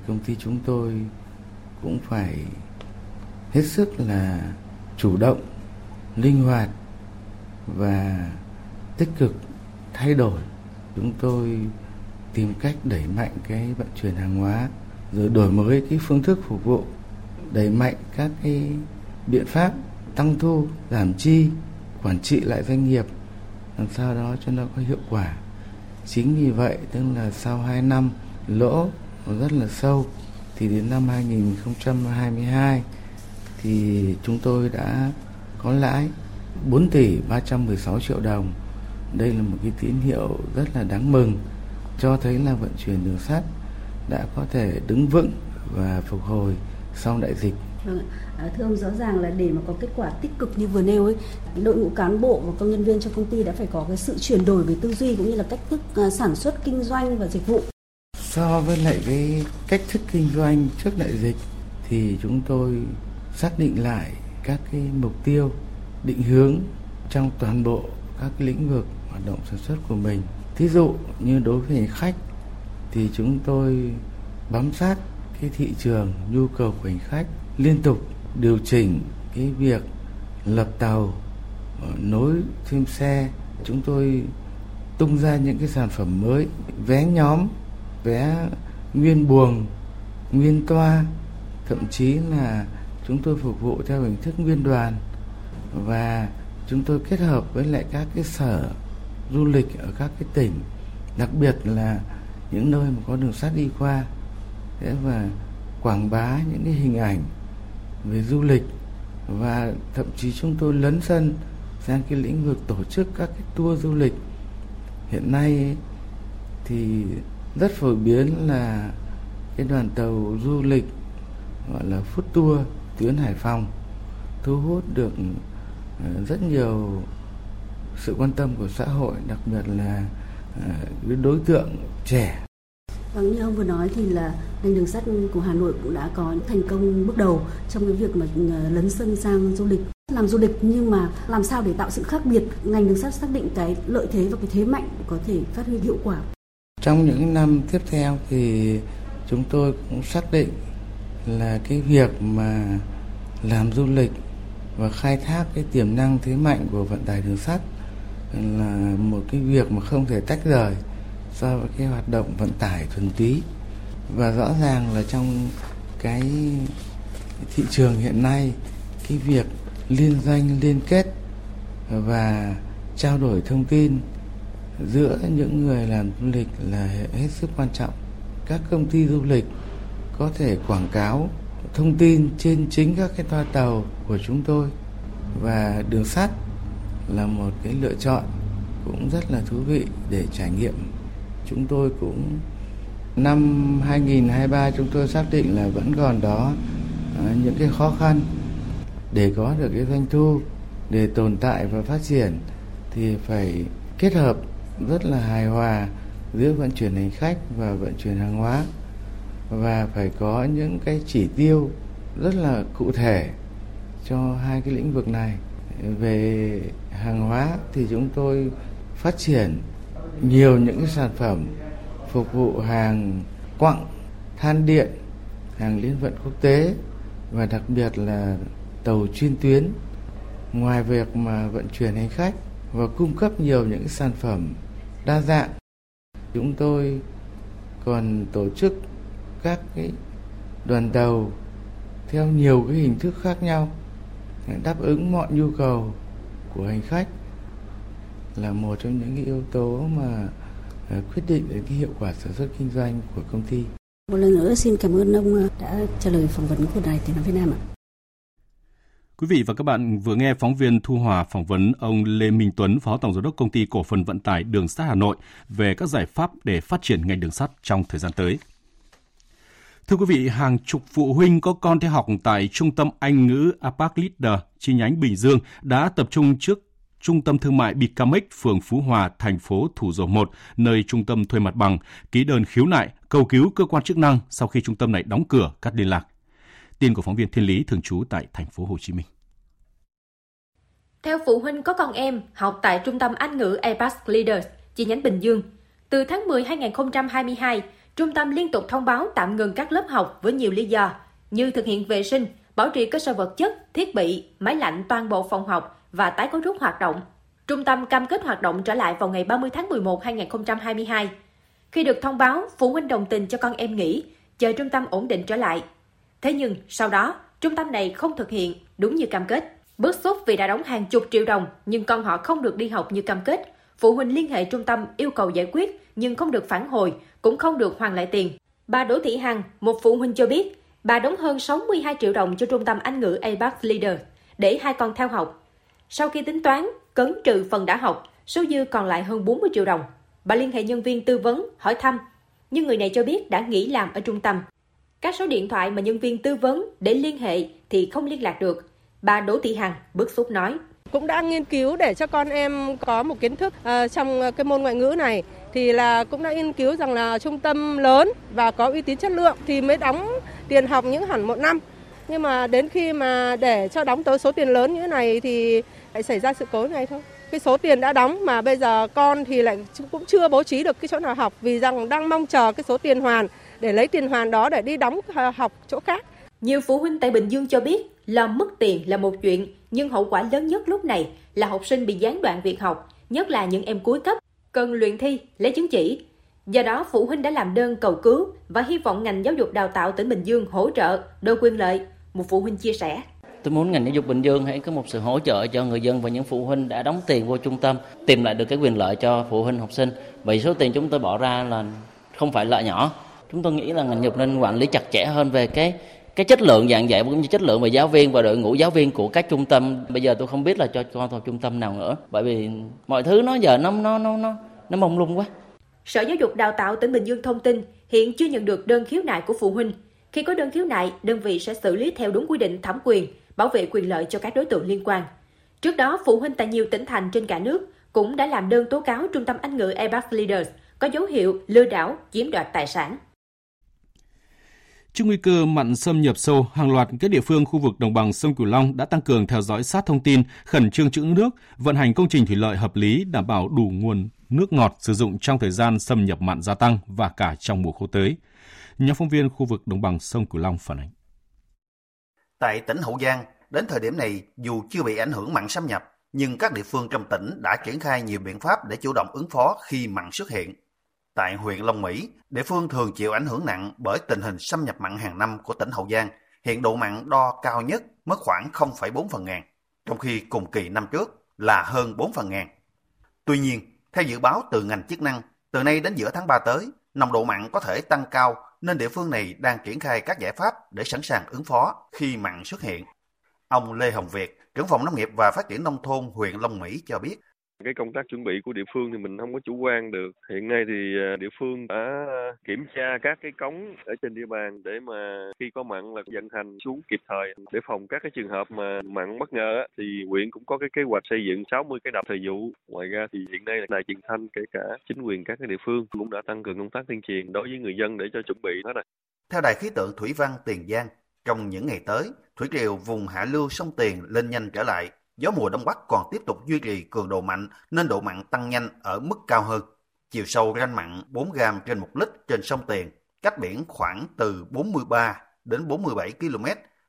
công ty chúng tôi cũng phải hết sức là chủ động, linh hoạt và tích cực thay đổi. Chúng tôi tìm cách đẩy mạnh cái vận chuyển hàng hóa, rồi đổi mới cái phương thức phục vụ, đẩy mạnh các cái biện pháp tăng thu, giảm chi, quản trị lại doanh nghiệp, làm sao đó cho nó có hiệu quả. Chính vì vậy, tức là sau 2 năm lỗ rất là sâu, thì đến năm 2022 thì chúng tôi đã có lãi 4 tỷ 316 triệu đồng. Đây là một cái tín hiệu rất là đáng mừng cho thấy là vận chuyển đường sắt đã có thể đứng vững và phục hồi sau đại dịch. Vâng à, thưa ông rõ ràng là để mà có kết quả tích cực như vừa nêu ấy, đội ngũ cán bộ và công nhân viên trong công ty đã phải có cái sự chuyển đổi về tư duy cũng như là cách thức uh, sản xuất kinh doanh và dịch vụ. so với lại cái cách thức kinh doanh trước đại dịch thì chúng tôi xác định lại các cái mục tiêu, định hướng trong toàn bộ các lĩnh vực hoạt động sản xuất của mình. Thí dụ như đối với hành khách thì chúng tôi bám sát cái thị trường, nhu cầu của hành khách, liên tục điều chỉnh cái việc lập tàu ờ, nối thêm xe chúng tôi tung ra những cái sản phẩm mới, vé nhóm, vé nguyên buồng, nguyên toa, thậm chí là chúng tôi phục vụ theo hình thức nguyên đoàn và chúng tôi kết hợp với lại các cái sở du lịch ở các cái tỉnh, đặc biệt là những nơi mà có đường sắt đi qua. Thế và quảng bá những cái hình ảnh về du lịch và thậm chí chúng tôi lấn sân sang cái lĩnh vực tổ chức các cái tour du lịch. Hiện nay thì rất phổ biến là cái đoàn tàu du lịch, gọi là food tour tuyến Hải Phòng thu hút được ờ, rất nhiều sự quan tâm của xã hội đặc biệt là ờ, đối tượng trẻ. Vâng, như ông vừa nói thì là ngành đường sắt của Hà Nội cũng đã có những thành công bước đầu trong cái việc mà ờ, lấn sân sang du lịch. Làm du lịch nhưng mà làm sao để tạo sự khác biệt? Ngành đường sắt xác định cái lợi thế và cái thế mạnh có thể phát huy hiệu quả. Trong những năm tiếp theo thì chúng tôi cũng xác định là cái việc mà làm du lịch và khai thác cái tiềm năng thế mạnh của vận tải đường sắt là một cái việc mà không thể tách rời so với cái hoạt động vận tải thuần túy. Và rõ ràng là trong cái thị trường hiện nay, cái việc liên danh liên kết và trao đổi thông tin giữa những người làm du lịch là hết sức quan trọng. Các công ty du lịch có thể quảng cáo thông tin trên chính các cái toa tàu của chúng tôi. Và đường sắt là một cái lựa chọn cũng rất là thú vị để trải nghiệm. Chúng tôi cũng, năm 2023 chúng tôi xác định là vẫn còn đó à, những cái khó khăn. Để có được cái doanh thu, để tồn tại và phát triển thì phải kết hợp rất là hài hòa giữa vận chuyển hành khách và vận chuyển hàng hóa và phải có những cái chỉ tiêu rất là cụ thể cho hai cái lĩnh vực này. Về hàng hóa thì chúng tôi phát triển nhiều những cái sản phẩm phục vụ hàng quặng, than điện, hàng liên vận quốc tế và đặc biệt là tàu chuyên tuyến. Ngoài việc mà vận chuyển hành khách và cung cấp nhiều những sản phẩm đa dạng, chúng tôi còn tổ chức các cái đoàn tàu theo nhiều cái hình thức khác nhau đáp ứng mọi nhu cầu của hành khách là một trong những cái yếu tố mà à, quyết định đến cái hiệu quả sản xuất kinh doanh của công ty. Một lần nữa xin cảm ơn ông à, đã trả lời phỏng vấn của Đài Tiếng nói Việt Nam ạ. Quý vị và các bạn vừa nghe phóng viên Thu Hòa phỏng vấn ông Lê Minh Tuấn, Phó Tổng Giám đốc Công ty Cổ phần Vận tải Đường sắt Hà Nội về các giải pháp để phát triển ngành đường sắt trong thời gian tới. Thưa quý vị, hàng chục phụ huynh có con theo học tại Trung tâm Anh ngữ Apac Leader chi nhánh Bình Dương đã tập trung trước Trung tâm Thương mại Bicamex, phường Phú Hòa, thành phố Thủ Dầu Một, nơi trung tâm thuê mặt bằng, ký đơn khiếu nại, cầu cứu cơ quan chức năng sau khi trung tâm này đóng cửa, cắt liên lạc. Tin của phóng viên Thiên Lý thường trú tại thành phố Hồ Chí Minh. Theo phụ huynh có con em học tại Trung tâm Anh ngữ Apex Leaders, chi nhánh Bình Dương, từ tháng 10 2022, trung tâm liên tục thông báo tạm ngừng các lớp học với nhiều lý do như thực hiện vệ sinh, bảo trì cơ sở vật chất, thiết bị, máy lạnh toàn bộ phòng học và tái cấu trúc hoạt động. Trung tâm cam kết hoạt động trở lại vào ngày 30 tháng 11 2022. Khi được thông báo, phụ huynh đồng tình cho con em nghỉ, chờ trung tâm ổn định trở lại. Thế nhưng, sau đó, trung tâm này không thực hiện đúng như cam kết. Bức xúc vì đã đóng hàng chục triệu đồng nhưng con họ không được đi học như cam kết. Phụ huynh liên hệ trung tâm yêu cầu giải quyết nhưng không được phản hồi, cũng không được hoàn lại tiền. Bà Đỗ Thị Hằng, một phụ huynh cho biết, bà đóng hơn 62 triệu đồng cho trung tâm Anh ngữ ABAC Leader để hai con theo học. Sau khi tính toán, cấn trừ phần đã học, số dư còn lại hơn 40 triệu đồng. Bà liên hệ nhân viên tư vấn, hỏi thăm, nhưng người này cho biết đã nghỉ làm ở trung tâm. Các số điện thoại mà nhân viên tư vấn để liên hệ thì không liên lạc được. Bà Đỗ Thị Hằng bức xúc nói. cũng đã nghiên cứu để cho con em có một kiến thức uh, trong cái môn ngoại ngữ này thì là cũng đã nghiên cứu rằng là trung tâm lớn và có uy tín chất lượng thì mới đóng tiền học những hẳn một năm. Nhưng mà đến khi mà để cho đóng tới số tiền lớn như thế này thì lại xảy ra sự cố này thôi. Cái số tiền đã đóng mà bây giờ con thì lại cũng chưa bố trí được cái chỗ nào học vì rằng đang mong chờ cái số tiền hoàn để lấy tiền hoàn đó để đi đóng học chỗ khác. Nhiều phụ huynh tại Bình Dương cho biết là mất tiền là một chuyện, nhưng hậu quả lớn nhất lúc này là học sinh bị gián đoạn việc học, nhất là những em cuối cấp, cần luyện thi, lấy chứng chỉ. Do đó, phụ huynh đã làm đơn cầu cứu và hy vọng ngành giáo dục đào tạo tỉnh Bình Dương hỗ trợ, đôi quyền lợi. Một phụ huynh chia sẻ. Tôi muốn ngành giáo dục Bình Dương hãy có một sự hỗ trợ cho người dân và những phụ huynh đã đóng tiền vô trung tâm tìm lại được cái quyền lợi cho phụ huynh học sinh. Vì số tiền chúng tôi bỏ ra là không phải lợi nhỏ. Chúng tôi nghĩ là ngành dục nên quản lý chặt chẽ hơn về cái cái chất lượng giảng dạy cũng như chất lượng về giáo viên và đội ngũ giáo viên của các trung tâm bây giờ tôi không biết là cho con vào trung tâm nào nữa bởi vì mọi thứ nó giờ nó nó nó nó nó mông lung quá Sở Giáo dục Đào tạo tỉnh Bình Dương thông tin hiện chưa nhận được đơn khiếu nại của phụ huynh. Khi có đơn khiếu nại, đơn vị sẽ xử lý theo đúng quy định thẩm quyền, bảo vệ quyền lợi cho các đối tượng liên quan. Trước đó, phụ huynh tại nhiều tỉnh thành trên cả nước cũng đã làm đơn tố cáo Trung tâm Anh ngữ Airbus Leaders có dấu hiệu lừa đảo, chiếm đoạt tài sản. Trước nguy cơ mặn xâm nhập sâu, hàng loạt các địa phương khu vực đồng bằng sông Cửu Long đã tăng cường theo dõi sát thông tin, khẩn trương trữ nước, vận hành công trình thủy lợi hợp lý đảm bảo đủ nguồn nước ngọt sử dụng trong thời gian xâm nhập mặn gia tăng và cả trong mùa khô tới. Nhóm phóng viên khu vực đồng bằng sông Cửu Long phản ánh. Tại tỉnh Hậu Giang, đến thời điểm này dù chưa bị ảnh hưởng mặn xâm nhập, nhưng các địa phương trong tỉnh đã triển khai nhiều biện pháp để chủ động ứng phó khi mặn xuất hiện. Tại huyện Long Mỹ, địa phương thường chịu ảnh hưởng nặng bởi tình hình xâm nhập mặn hàng năm của tỉnh Hậu Giang. Hiện độ mặn đo cao nhất mất khoảng 0,4 phần ngàn, trong khi cùng kỳ năm trước là hơn 4 phần ngàn. Tuy nhiên, theo dự báo từ ngành chức năng, từ nay đến giữa tháng 3 tới, nồng độ mặn có thể tăng cao nên địa phương này đang triển khai các giải pháp để sẵn sàng ứng phó khi mặn xuất hiện. Ông Lê Hồng Việt, trưởng phòng nông nghiệp và phát triển nông thôn huyện Long Mỹ cho biết, cái công tác chuẩn bị của địa phương thì mình không có chủ quan được. Hiện nay thì à, địa phương đã à, kiểm tra các cái cống ở trên địa bàn để mà khi có mặn là vận hành xuống kịp thời. Để phòng các cái trường hợp mà mặn bất ngờ thì huyện cũng có cái kế hoạch xây dựng 60 cái đập thời vụ. Ngoài ra thì hiện nay là đài truyền thanh kể cả chính quyền các cái địa phương cũng đã tăng cường công tác tuyên truyền đối với người dân để cho chuẩn bị hết rồi. Theo đài khí tượng thủy văn tiền giang, trong những ngày tới, thủy triều vùng hạ lưu sông tiền lên nhanh trở lại gió mùa đông bắc còn tiếp tục duy trì cường độ mạnh nên độ mặn tăng nhanh ở mức cao hơn. Chiều sâu ranh mặn 4 gram trên 1 lít trên sông Tiền, cách biển khoảng từ 43 đến 47 km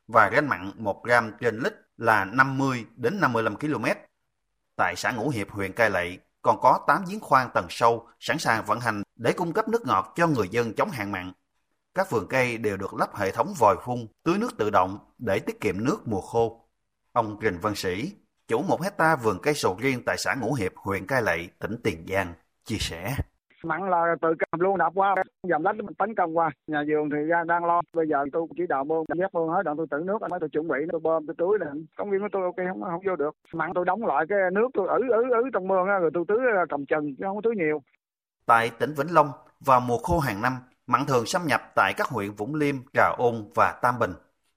và ranh mặn 1 gram trên lít là 50 đến 55 km. Tại xã Ngũ Hiệp, huyện Cai Lậy, còn có 8 giếng khoan tầng sâu sẵn sàng vận hành để cung cấp nước ngọt cho người dân chống hạn mặn. Các vườn cây đều được lắp hệ thống vòi phun, tưới nước tự động để tiết kiệm nước mùa khô. Ông Trình Văn Sĩ, chủ một hecta vườn cây sầu riêng tại xã Ngũ Hiệp, huyện Cai Lậy, tỉnh Tiền Giang, chia sẻ. Mặn là từ cầm luôn đập qua, dầm lách mình tấn công qua. Nhà vườn thì đang, đang lo. Bây giờ tôi chỉ đạo bơm, dắt bơm hết, đoạn tôi tự nước, mới tôi chuẩn bị, tôi bơm, tôi tưới này. Công viên của tôi ok, không không vô được. Mặn tôi đóng lại cái nước tôi ứ ứ ứ trong mương, rồi tôi tưới cầm chừng, chứ không tưới nhiều. Tại tỉnh Vĩnh Long, vào mùa khô hàng năm, mặn thường xâm nhập tại các huyện Vũng Liêm, Trà Ôn và Tam Bình.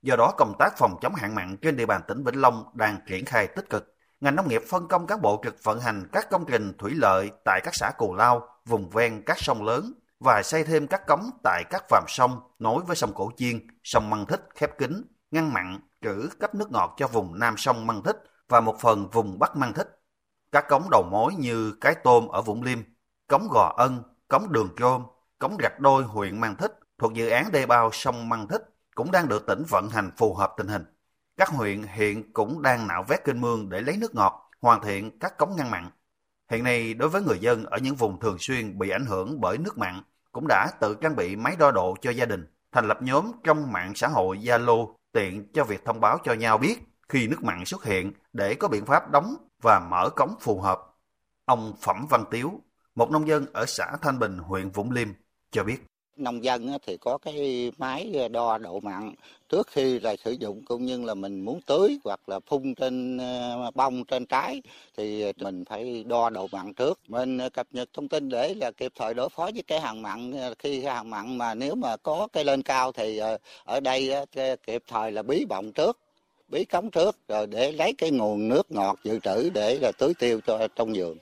Do đó, công tác phòng chống hạn mặn trên địa bàn tỉnh Vĩnh Long đang triển khai tích cực ngành nông nghiệp phân công cán bộ trực vận hành các công trình thủy lợi tại các xã Cù Lao, vùng ven các sông lớn và xây thêm các cống tại các vàm sông nối với sông Cổ Chiên, sông Măng Thích khép kín, ngăn mặn, trữ cấp nước ngọt cho vùng nam sông Măng Thích và một phần vùng bắc Măng Thích. Các cống đầu mối như Cái Tôm ở Vũng Liêm, cống Gò Ân, cống Đường Trôm, cống Rạch Đôi huyện Măng Thích thuộc dự án đê bao sông Măng Thích cũng đang được tỉnh vận hành phù hợp tình hình. Các huyện hiện cũng đang nạo vét kênh mương để lấy nước ngọt, hoàn thiện các cống ngăn mặn. Hiện nay, đối với người dân ở những vùng thường xuyên bị ảnh hưởng bởi nước mặn, cũng đã tự trang bị máy đo độ cho gia đình, thành lập nhóm trong mạng xã hội Zalo tiện cho việc thông báo cho nhau biết khi nước mặn xuất hiện để có biện pháp đóng và mở cống phù hợp. Ông Phẩm Văn Tiếu, một nông dân ở xã Thanh Bình, huyện Vũng Liêm, cho biết nông dân thì có cái máy đo độ mặn trước khi là sử dụng, cũng như là mình muốn tưới hoặc là phun trên ờ, bông trên trái, thì mình phải đo độ mặn trước mình cập nhật thông tin để là kịp thời đối phó với cái hàng mặn ờ, khi cái hàng mặn mà nếu mà có cái lên cao thì ờ, ở đây kịp thời là bí bọng trước, bí cống trước, rồi để lấy cái nguồn nước ngọt dự trữ để là tưới tiêu cho, trong vườn.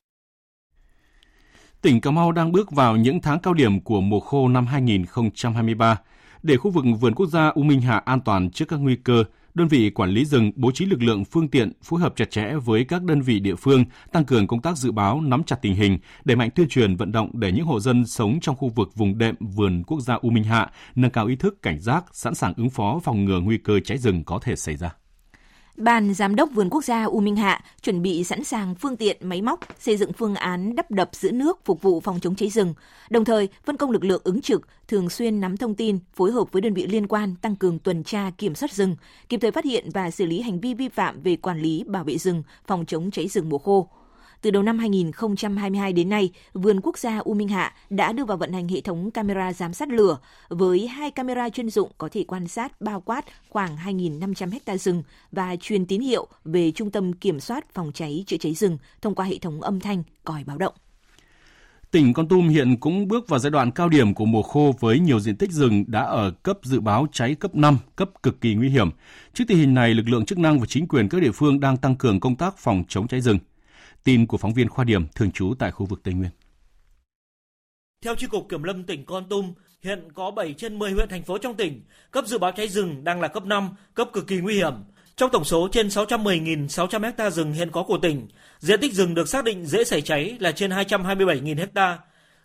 Tỉnh Cà Mau đang bước vào những tháng cao điểm của mùa khô năm 2023. Để khu vực vườn quốc gia U Minh Hạ an toàn trước các nguy cơ, đơn vị quản lý rừng bố trí lực lượng phương tiện phối hợp chặt chẽ với các đơn vị địa phương, tăng cường công tác dự báo, nắm chặt tình hình, đẩy mạnh tuyên truyền vận động để những hộ dân sống trong khu vực vùng đệm vườn quốc gia U Minh Hạ nâng cao ý thức cảnh giác, sẵn sàng ứng phó phòng ngừa nguy cơ cháy rừng có thể xảy ra. Ban Giám đốc Vườn Quốc gia U Minh Hạ chuẩn bị sẵn sàng phương tiện, máy móc, xây dựng phương án đắp đập giữ nước phục vụ phòng chống cháy rừng, đồng thời phân công lực lượng ứng trực, thường xuyên nắm thông tin, phối hợp với đơn vị liên quan tăng cường tuần tra kiểm soát rừng, kịp thời phát hiện và xử lý hành vi vi phạm về quản lý, bảo vệ rừng, phòng chống cháy rừng mùa khô. Từ đầu năm 2022 đến nay, Vườn Quốc gia U Minh Hạ đã đưa vào vận hành hệ thống camera giám sát lửa với hai camera chuyên dụng có thể quan sát bao quát khoảng 2.500 hecta rừng và truyền tín hiệu về Trung tâm Kiểm soát Phòng cháy chữa cháy rừng thông qua hệ thống âm thanh còi báo động. Tỉnh Con Tum hiện cũng bước vào giai đoạn cao điểm của mùa khô với nhiều diện tích rừng đã ở cấp dự báo cháy cấp 5, cấp cực kỳ nguy hiểm. Trước tình hình này, lực lượng chức năng và chính quyền các địa phương đang tăng cường công tác phòng chống cháy rừng. Tin của phóng viên Khoa Điểm thường trú tại khu vực Tây Nguyên. Theo Chi cục Kiểm lâm tỉnh Con Tum, hiện có 7 trên 10 huyện thành phố trong tỉnh, cấp dự báo cháy rừng đang là cấp 5, cấp cực kỳ nguy hiểm. Trong tổng số trên 610.600 ha rừng hiện có của tỉnh, diện tích rừng được xác định dễ xảy cháy là trên 227.000 ha.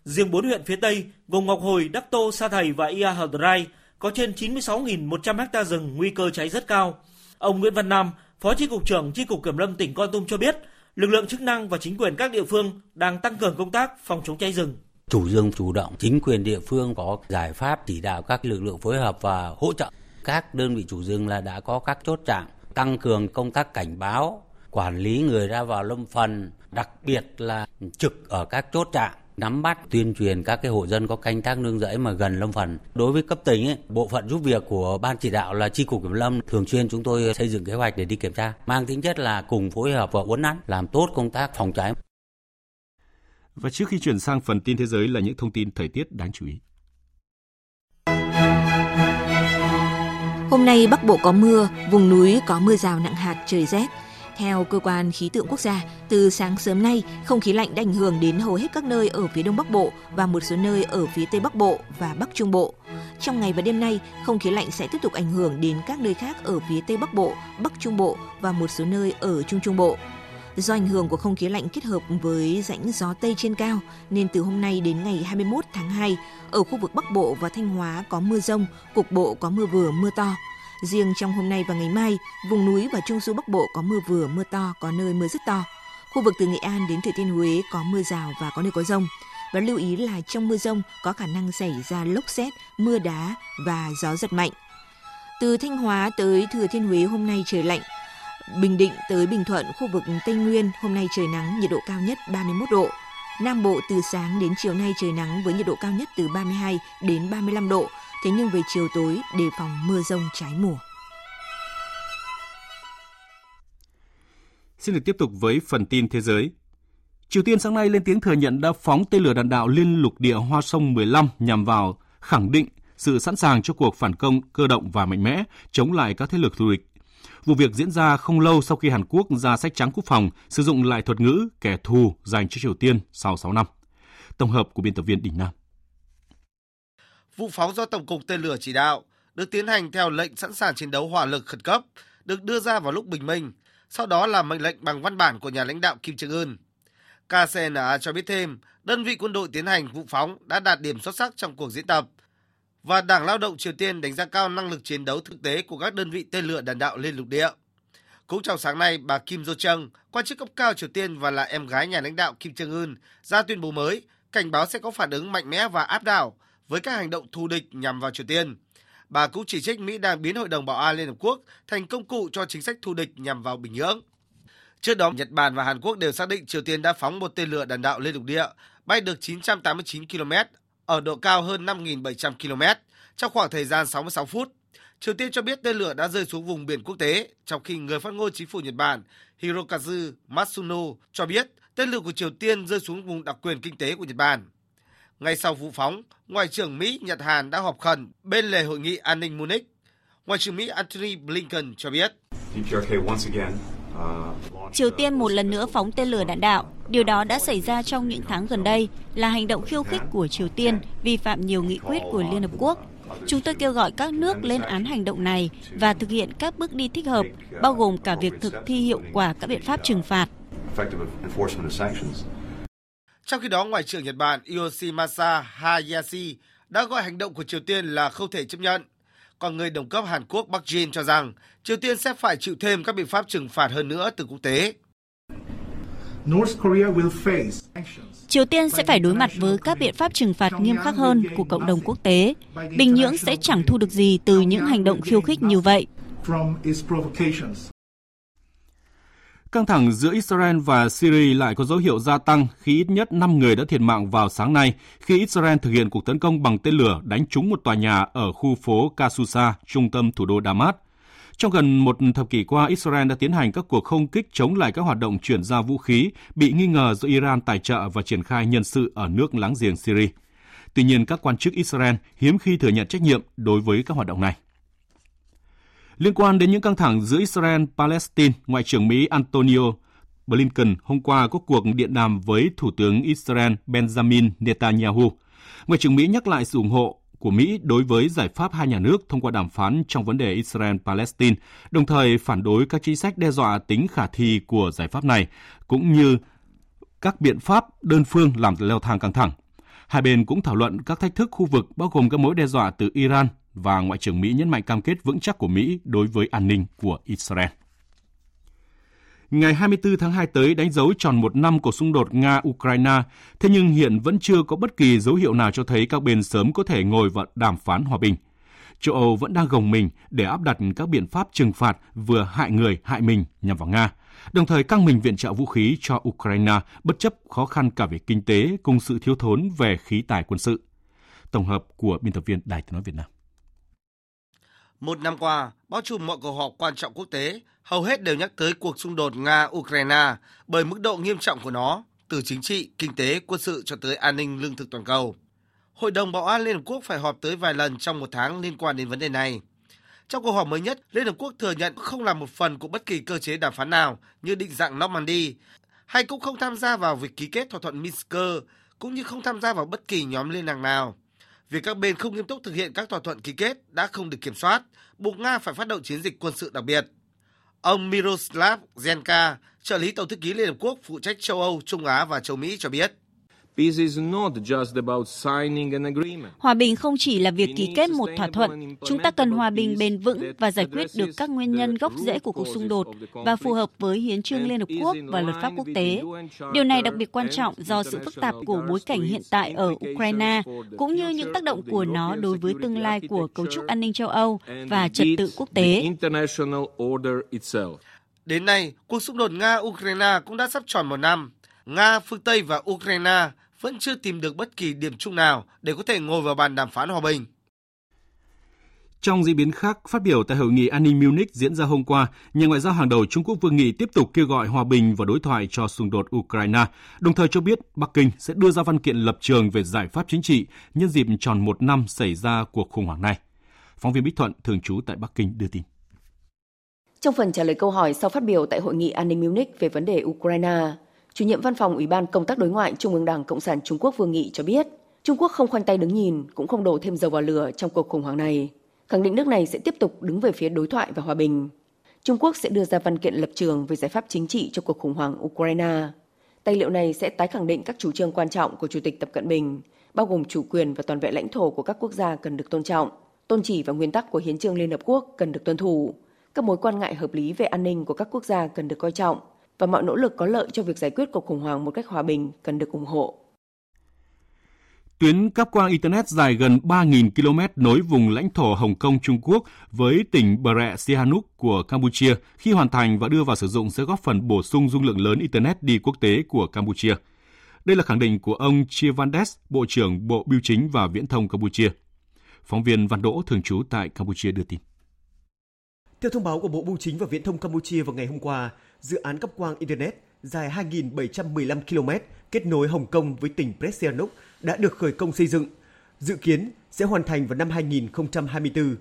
Riêng 4 huyện phía Tây gồm Ngọc Hồi, Đắc Tô, Sa Thầy và Ia Hờ Rai có trên 96.100 ha rừng nguy cơ cháy rất cao. Ông Nguyễn Văn Nam, Phó Chi cục trưởng Chi cục Kiểm lâm tỉnh Con Tum cho biết, lực lượng chức năng và chính quyền các địa phương đang tăng cường công tác phòng chống cháy rừng. Chủ rừng chủ động, chính quyền địa phương có giải pháp chỉ đạo các lực lượng phối hợp và hỗ trợ. Các đơn vị chủ rừng là đã có các chốt chặn, tăng cường công tác cảnh báo, quản lý người ra vào lâm phần, đặc biệt là trực ở các chốt chặn nắm bắt tuyên truyền các cái hộ dân có canh tác nương rẫy mà gần lâm phần. Đối với cấp tỉnh ấy, bộ phận giúp việc của ban chỉ đạo là chi cục kiểm lâm thường xuyên chúng tôi xây dựng kế hoạch để đi kiểm tra, mang tính chất là cùng phối hợp và uốn nắn làm tốt công tác phòng cháy. Và trước khi chuyển sang phần tin thế giới là những thông tin thời tiết đáng chú ý. Hôm nay Bắc Bộ có mưa, vùng núi có mưa rào nặng hạt, trời rét. Theo cơ quan khí tượng quốc gia, từ sáng sớm nay, không khí lạnh đã ảnh hưởng đến hầu hết các nơi ở phía Đông Bắc Bộ và một số nơi ở phía Tây Bắc Bộ và Bắc Trung Bộ. Trong ngày và đêm nay, không khí lạnh sẽ tiếp tục ảnh hưởng đến các nơi khác ở phía Tây Bắc Bộ, Bắc Trung Bộ và một số nơi ở Trung Trung Bộ. Do ảnh hưởng của không khí lạnh kết hợp với rãnh gió Tây trên cao, nên từ hôm nay đến ngày 21 tháng 2, ở khu vực Bắc Bộ và Thanh Hóa có mưa rông, cục bộ có mưa vừa mưa to. Riêng trong hôm nay và ngày mai, vùng núi và trung du Bắc Bộ có mưa vừa, mưa to, có nơi mưa rất to. Khu vực từ Nghệ An đến Thừa Thiên Huế có mưa rào và có nơi có rông. Và lưu ý là trong mưa rông có khả năng xảy ra lốc xét, mưa đá và gió giật mạnh. Từ Thanh Hóa tới Thừa Thiên Huế hôm nay trời lạnh. Bình Định tới Bình Thuận, khu vực Tây Nguyên hôm nay trời nắng, nhiệt độ cao nhất 31 độ. Nam Bộ từ sáng đến chiều nay trời nắng với nhiệt độ cao nhất từ 32 đến 35 độ, thế nhưng về chiều tối, đề phòng mưa rông trái mùa. Xin được tiếp tục với phần tin thế giới. Triều Tiên sáng nay lên tiếng thừa nhận đã phóng tên lửa đạn đạo liên lục địa Hoa Sông 15 nhằm vào khẳng định sự sẵn sàng cho cuộc phản công cơ động và mạnh mẽ chống lại các thế lực thù địch. Vụ việc diễn ra không lâu sau khi Hàn Quốc ra sách trắng quốc phòng sử dụng lại thuật ngữ kẻ thù dành cho Triều Tiên sau 6 năm. Tổng hợp của biên tập viên Đình Nam. Vụ phóng do Tổng cục Tên lửa chỉ đạo được tiến hành theo lệnh sẵn sàng chiến đấu hỏa lực khẩn cấp, được đưa ra vào lúc bình minh, sau đó là mệnh lệnh bằng văn bản của nhà lãnh đạo Kim Jong Un. KCNA cho biết thêm, đơn vị quân đội tiến hành vụ phóng đã đạt điểm xuất sắc trong cuộc diễn tập và Đảng Lao động Triều Tiên đánh giá cao năng lực chiến đấu thực tế của các đơn vị tên lửa đạn đạo liên lục địa. Cũng trong sáng nay, bà Kim Jo Chung, quan chức cấp cao Triều Tiên và là em gái nhà lãnh đạo Kim Jong Un, ra tuyên bố mới, cảnh báo sẽ có phản ứng mạnh mẽ và áp đảo với các hành động thù địch nhằm vào Triều Tiên. Bà cũng chỉ trích Mỹ đang biến Hội đồng Bảo an Liên Hợp Quốc thành công cụ cho chính sách thù địch nhằm vào Bình Nhưỡng. Trước đó, Nhật Bản và Hàn Quốc đều xác định Triều Tiên đã phóng một tên lửa đạn đạo lên lục địa, bay được 989 km, ở độ cao hơn 5.700 km, trong khoảng thời gian 66 phút. Triều Tiên cho biết tên lửa đã rơi xuống vùng biển quốc tế, trong khi người phát ngôn chính phủ Nhật Bản Hirokazu Matsuno cho biết tên lửa của Triều Tiên rơi xuống vùng đặc quyền kinh tế của Nhật Bản. Ngay sau vụ phóng, Ngoại trưởng Mỹ Nhật Hàn đã họp khẩn bên lề hội nghị an ninh Munich. Ngoại trưởng Mỹ Antony Blinken cho biết. Triều Tiên một lần nữa phóng tên lửa đạn đạo. Điều đó đã xảy ra trong những tháng gần đây là hành động khiêu khích của Triều Tiên vi phạm nhiều nghị quyết của Liên Hợp Quốc. Chúng tôi kêu gọi các nước lên án hành động này và thực hiện các bước đi thích hợp, bao gồm cả việc thực thi hiệu quả các biện pháp trừng phạt. Trong khi đó, Ngoại trưởng Nhật Bản Yoshimasa Hayashi đã gọi hành động của Triều Tiên là không thể chấp nhận. Còn người đồng cấp Hàn Quốc Park Jin cho rằng Triều Tiên sẽ phải chịu thêm các biện pháp trừng phạt hơn nữa từ quốc tế. Triều Tiên sẽ phải đối mặt với các biện pháp trừng phạt nghiêm khắc hơn của cộng đồng quốc tế. Bình Nhưỡng sẽ chẳng thu được gì từ những hành động khiêu khích như vậy. Căng thẳng giữa Israel và Syria lại có dấu hiệu gia tăng khi ít nhất 5 người đã thiệt mạng vào sáng nay khi Israel thực hiện cuộc tấn công bằng tên lửa đánh trúng một tòa nhà ở khu phố Kasusa, trung tâm thủ đô Damas. Trong gần một thập kỷ qua, Israel đã tiến hành các cuộc không kích chống lại các hoạt động chuyển giao vũ khí bị nghi ngờ do Iran tài trợ và triển khai nhân sự ở nước láng giềng Syria. Tuy nhiên, các quan chức Israel hiếm khi thừa nhận trách nhiệm đối với các hoạt động này. Liên quan đến những căng thẳng giữa Israel-Palestine, Ngoại trưởng Mỹ Antonio Blinken hôm qua có cuộc điện đàm với Thủ tướng Israel Benjamin Netanyahu. Ngoại trưởng Mỹ nhắc lại sự ủng hộ của Mỹ đối với giải pháp hai nhà nước thông qua đàm phán trong vấn đề Israel-Palestine, đồng thời phản đối các chính sách đe dọa tính khả thi của giải pháp này, cũng như các biện pháp đơn phương làm leo thang căng thẳng. Hai bên cũng thảo luận các thách thức khu vực bao gồm các mối đe dọa từ Iran và Ngoại trưởng Mỹ nhấn mạnh cam kết vững chắc của Mỹ đối với an ninh của Israel. Ngày 24 tháng 2 tới đánh dấu tròn một năm cuộc xung đột Nga-Ukraine, thế nhưng hiện vẫn chưa có bất kỳ dấu hiệu nào cho thấy các bên sớm có thể ngồi và đàm phán hòa bình. Châu Âu vẫn đang gồng mình để áp đặt các biện pháp trừng phạt vừa hại người hại mình nhằm vào Nga, đồng thời căng mình viện trợ vũ khí cho Ukraine bất chấp khó khăn cả về kinh tế cùng sự thiếu thốn về khí tài quân sự. Tổng hợp của biên tập viên Đài tiếng nói Việt Nam. Một năm qua, bao trùm mọi cuộc họp quan trọng quốc tế, hầu hết đều nhắc tới cuộc xung đột Nga-Ukraine bởi mức độ nghiêm trọng của nó, từ chính trị, kinh tế, quân sự cho tới an ninh lương thực toàn cầu. Hội đồng Bảo an Liên Hợp Quốc phải họp tới vài lần trong một tháng liên quan đến vấn đề này. Trong cuộc họp mới nhất, Liên Hợp Quốc thừa nhận không là một phần của bất kỳ cơ chế đàm phán nào như định dạng Normandy, hay cũng không tham gia vào việc ký kết thỏa thuận Minsk, cũng như không tham gia vào bất kỳ nhóm liên lạc nào việc các bên không nghiêm túc thực hiện các thỏa thuận ký kết đã không được kiểm soát, buộc Nga phải phát động chiến dịch quân sự đặc biệt. Ông Miroslav Zenka, trợ lý Tổng thư ký Liên Hợp Quốc phụ trách châu Âu, Trung Á và châu Mỹ cho biết. Hòa bình không chỉ là việc ký kết một thỏa thuận, chúng ta cần hòa bình bền vững và giải quyết được các nguyên nhân gốc rễ của cuộc xung đột và phù hợp với hiến trương Liên Hợp Quốc và luật pháp quốc tế. Điều này đặc biệt quan trọng do sự phức tạp của bối cảnh hiện tại ở Ukraine, cũng như những tác động của nó đối với tương lai của cấu trúc an ninh châu Âu và trật tự quốc tế. Đến nay, cuộc xung đột Nga-Ukraine cũng đã sắp tròn một năm. Nga, phương Tây và Ukraine vẫn chưa tìm được bất kỳ điểm chung nào để có thể ngồi vào bàn đàm phán hòa bình. Trong diễn biến khác, phát biểu tại hội nghị an ninh Munich diễn ra hôm qua, nhà ngoại giao hàng đầu Trung Quốc Vương Nghị tiếp tục kêu gọi hòa bình và đối thoại cho xung đột Ukraine, đồng thời cho biết Bắc Kinh sẽ đưa ra văn kiện lập trường về giải pháp chính trị nhân dịp tròn một năm xảy ra cuộc khủng hoảng này. Phóng viên Bích Thuận, thường trú tại Bắc Kinh đưa tin. Trong phần trả lời câu hỏi sau phát biểu tại hội nghị an ninh Munich về vấn đề Ukraine, chủ nhiệm văn phòng Ủy ban Công tác Đối ngoại Trung ương Đảng Cộng sản Trung Quốc Vương Nghị cho biết, Trung Quốc không khoanh tay đứng nhìn, cũng không đổ thêm dầu vào lửa trong cuộc khủng hoảng này, khẳng định nước này sẽ tiếp tục đứng về phía đối thoại và hòa bình. Trung Quốc sẽ đưa ra văn kiện lập trường về giải pháp chính trị cho cuộc khủng hoảng Ukraine. Tài liệu này sẽ tái khẳng định các chủ trương quan trọng của Chủ tịch Tập Cận Bình, bao gồm chủ quyền và toàn vẹn lãnh thổ của các quốc gia cần được tôn trọng, tôn chỉ và nguyên tắc của Hiến trương Liên Hợp Quốc cần được tuân thủ, các mối quan ngại hợp lý về an ninh của các quốc gia cần được coi trọng và mọi nỗ lực có lợi cho việc giải quyết cuộc khủng hoảng một cách hòa bình cần được ủng hộ. Tuyến cáp quang Internet dài gần 3.000 km nối vùng lãnh thổ Hồng Kông Trung Quốc với tỉnh Bờ Rẹ Sihanouk của Campuchia khi hoàn thành và đưa vào sử dụng sẽ góp phần bổ sung dung lượng lớn Internet đi quốc tế của Campuchia. Đây là khẳng định của ông Chivandes, Bộ trưởng Bộ Biêu chính và Viễn thông Campuchia. Phóng viên Văn Đỗ thường trú tại Campuchia đưa tin. Theo thông báo của Bộ Bưu chính và Viễn thông Campuchia vào ngày hôm qua, dự án cấp quang Internet dài 2.715 km kết nối Hồng Kông với tỉnh Presianok đã được khởi công xây dựng, dự kiến sẽ hoàn thành vào năm 2024.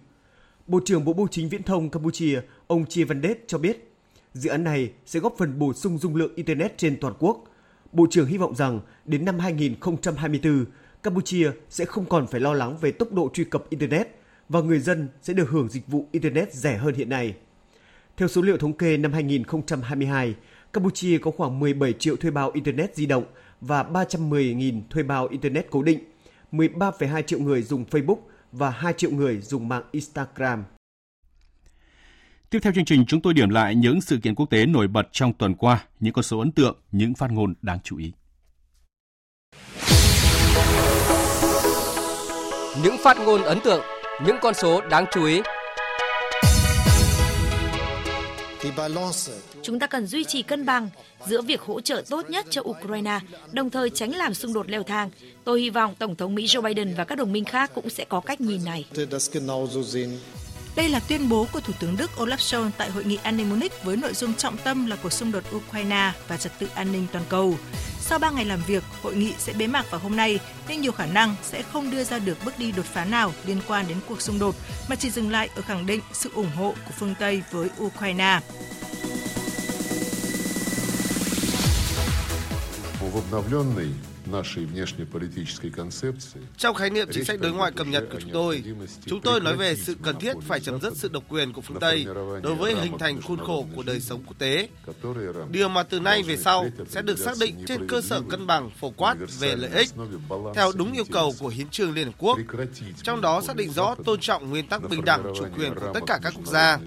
Bộ trưởng Bộ Bưu chính Viễn thông Campuchia, ông Chia văn Đết cho biết, dự án này sẽ góp phần bổ sung dung lượng Internet trên toàn quốc. Bộ trưởng hy vọng rằng đến năm 2024, Campuchia sẽ không còn phải lo lắng về tốc độ truy cập Internet và người dân sẽ được hưởng dịch vụ Internet rẻ hơn hiện nay. Theo số liệu thống kê năm 2022, Campuchia có khoảng 17 triệu thuê bao Internet di động và 310.000 thuê bao Internet cố định, 13,2 triệu người dùng Facebook và 2 triệu người dùng mạng Instagram. Tiếp theo chương trình, chúng tôi điểm lại những sự kiện quốc tế nổi bật trong tuần qua, những con số ấn tượng, những phát ngôn đáng chú ý. Những phát ngôn ấn tượng, những con số đáng chú ý. Chúng ta cần duy trì cân bằng giữa việc hỗ trợ tốt nhất cho Ukraine, đồng thời tránh làm xung đột leo thang. Tôi hy vọng Tổng thống Mỹ Joe Biden và các đồng minh khác cũng sẽ có cách nhìn này. Đây là tuyên bố của Thủ tướng Đức Olaf Scholz tại hội nghị an ninh Munich với nội dung trọng tâm là cuộc xung đột Ukraine và trật tự an ninh toàn cầu. Sau 3 ngày làm việc, hội nghị sẽ bế mạc vào hôm nay, nhưng nhiều khả năng sẽ không đưa ra được bước đi đột phá nào liên quan đến cuộc xung đột, mà chỉ dừng lại ở khẳng định sự ủng hộ của phương Tây với Ukraine. Trong khái niệm chính sách đối ngoại cập nhật của chúng tôi, chúng tôi nói về sự cần thiết phải chấm dứt sự độc quyền của phương Tây đối với hình thành khuôn khổ của đời sống quốc tế. Điều mà từ nay về sau sẽ được xác định trên cơ sở cân bằng phổ quát về lợi ích, theo đúng yêu cầu của Hiến trương Liên Hợp Quốc, trong đó xác định rõ tôn trọng nguyên tắc bình đẳng chủ quyền của tất cả các quốc gia.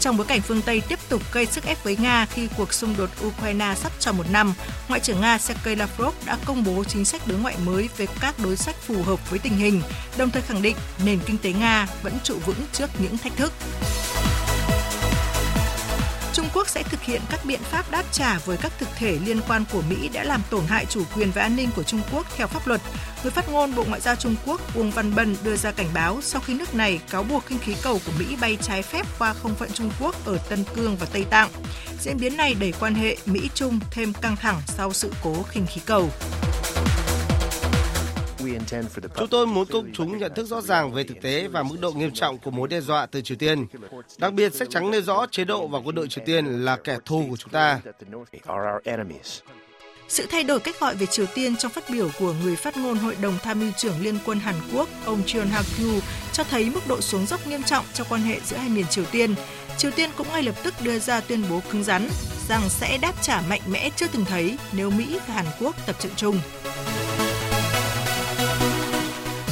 Trong bối cảnh phương Tây tiếp tục gây sức ép với Nga khi cuộc xung đột Ukraine sắp tròn một năm, Ngoại trưởng Nga Sergei Lavrov đã công bố chính sách đối ngoại mới về các đối sách phù hợp với tình hình, đồng thời khẳng định nền kinh tế Nga vẫn trụ vững trước những thách thức. Trung Quốc sẽ thực hiện các biện pháp đáp trả với các thực thể liên quan của Mỹ đã làm tổn hại chủ quyền và an ninh của Trung Quốc theo pháp luật. Người phát ngôn Bộ Ngoại giao Trung Quốc Uông Văn Bân đưa ra cảnh báo sau khi nước này cáo buộc khinh khí cầu của Mỹ bay trái phép qua không phận Trung Quốc ở Tân Cương và Tây Tạng. Diễn biến này đẩy quan hệ Mỹ-Trung thêm căng thẳng sau sự cố khinh khí cầu. Chúng tôi muốn công chúng nhận thức rõ ràng về thực tế và mức độ nghiêm trọng của mối đe dọa từ Triều Tiên. Đặc biệt, sách trắng nêu rõ chế độ và quân đội Triều Tiên là kẻ thù của chúng ta. Sự thay đổi cách gọi về Triều Tiên trong phát biểu của người phát ngôn Hội đồng Tham mưu trưởng Liên quân Hàn Quốc, ông Jeon Ha-kyu, cho thấy mức độ xuống dốc nghiêm trọng trong quan hệ giữa hai miền Triều Tiên. Triều Tiên cũng ngay lập tức đưa ra tuyên bố cứng rắn rằng sẽ đáp trả mạnh mẽ chưa từng thấy nếu Mỹ và Hàn Quốc tập trận chung.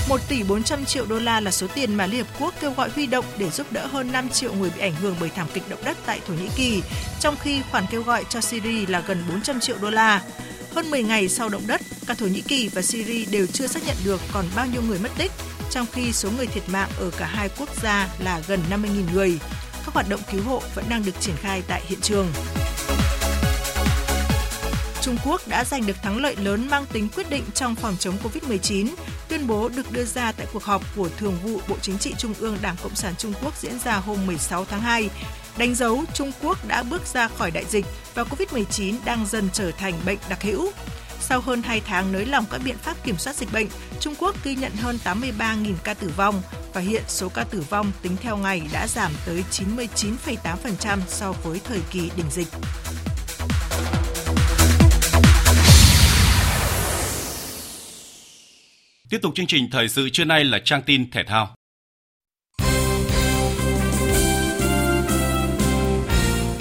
1 tỷ 400 triệu đô la là số tiền mà Liên Hợp Quốc kêu gọi huy động để giúp đỡ hơn 5 triệu người bị ảnh hưởng bởi thảm kịch động đất tại Thổ Nhĩ Kỳ, trong khi khoản kêu gọi cho Syria là gần 400 triệu đô la. Hơn 10 ngày sau động đất, cả Thổ Nhĩ Kỳ và Syria đều chưa xác nhận được còn bao nhiêu người mất tích, trong khi số người thiệt mạng ở cả hai quốc gia là gần 50.000 người. Các hoạt động cứu hộ vẫn đang được triển khai tại hiện trường. Trung Quốc đã giành được thắng lợi lớn mang tính quyết định trong phòng chống Covid-19. Tuyên bố được đưa ra tại cuộc họp của Thường vụ Bộ Chính trị Trung ương Đảng Cộng sản Trung Quốc diễn ra hôm 16 tháng 2, đánh dấu Trung Quốc đã bước ra khỏi đại dịch và Covid-19 đang dần trở thành bệnh đặc hữu. Sau hơn 2 tháng nới lỏng các biện pháp kiểm soát dịch bệnh, Trung Quốc ghi nhận hơn 83.000 ca tử vong và hiện số ca tử vong tính theo ngày đã giảm tới 99,8% so với thời kỳ đỉnh dịch. Tiếp tục chương trình thời sự trưa nay là trang tin thể thao.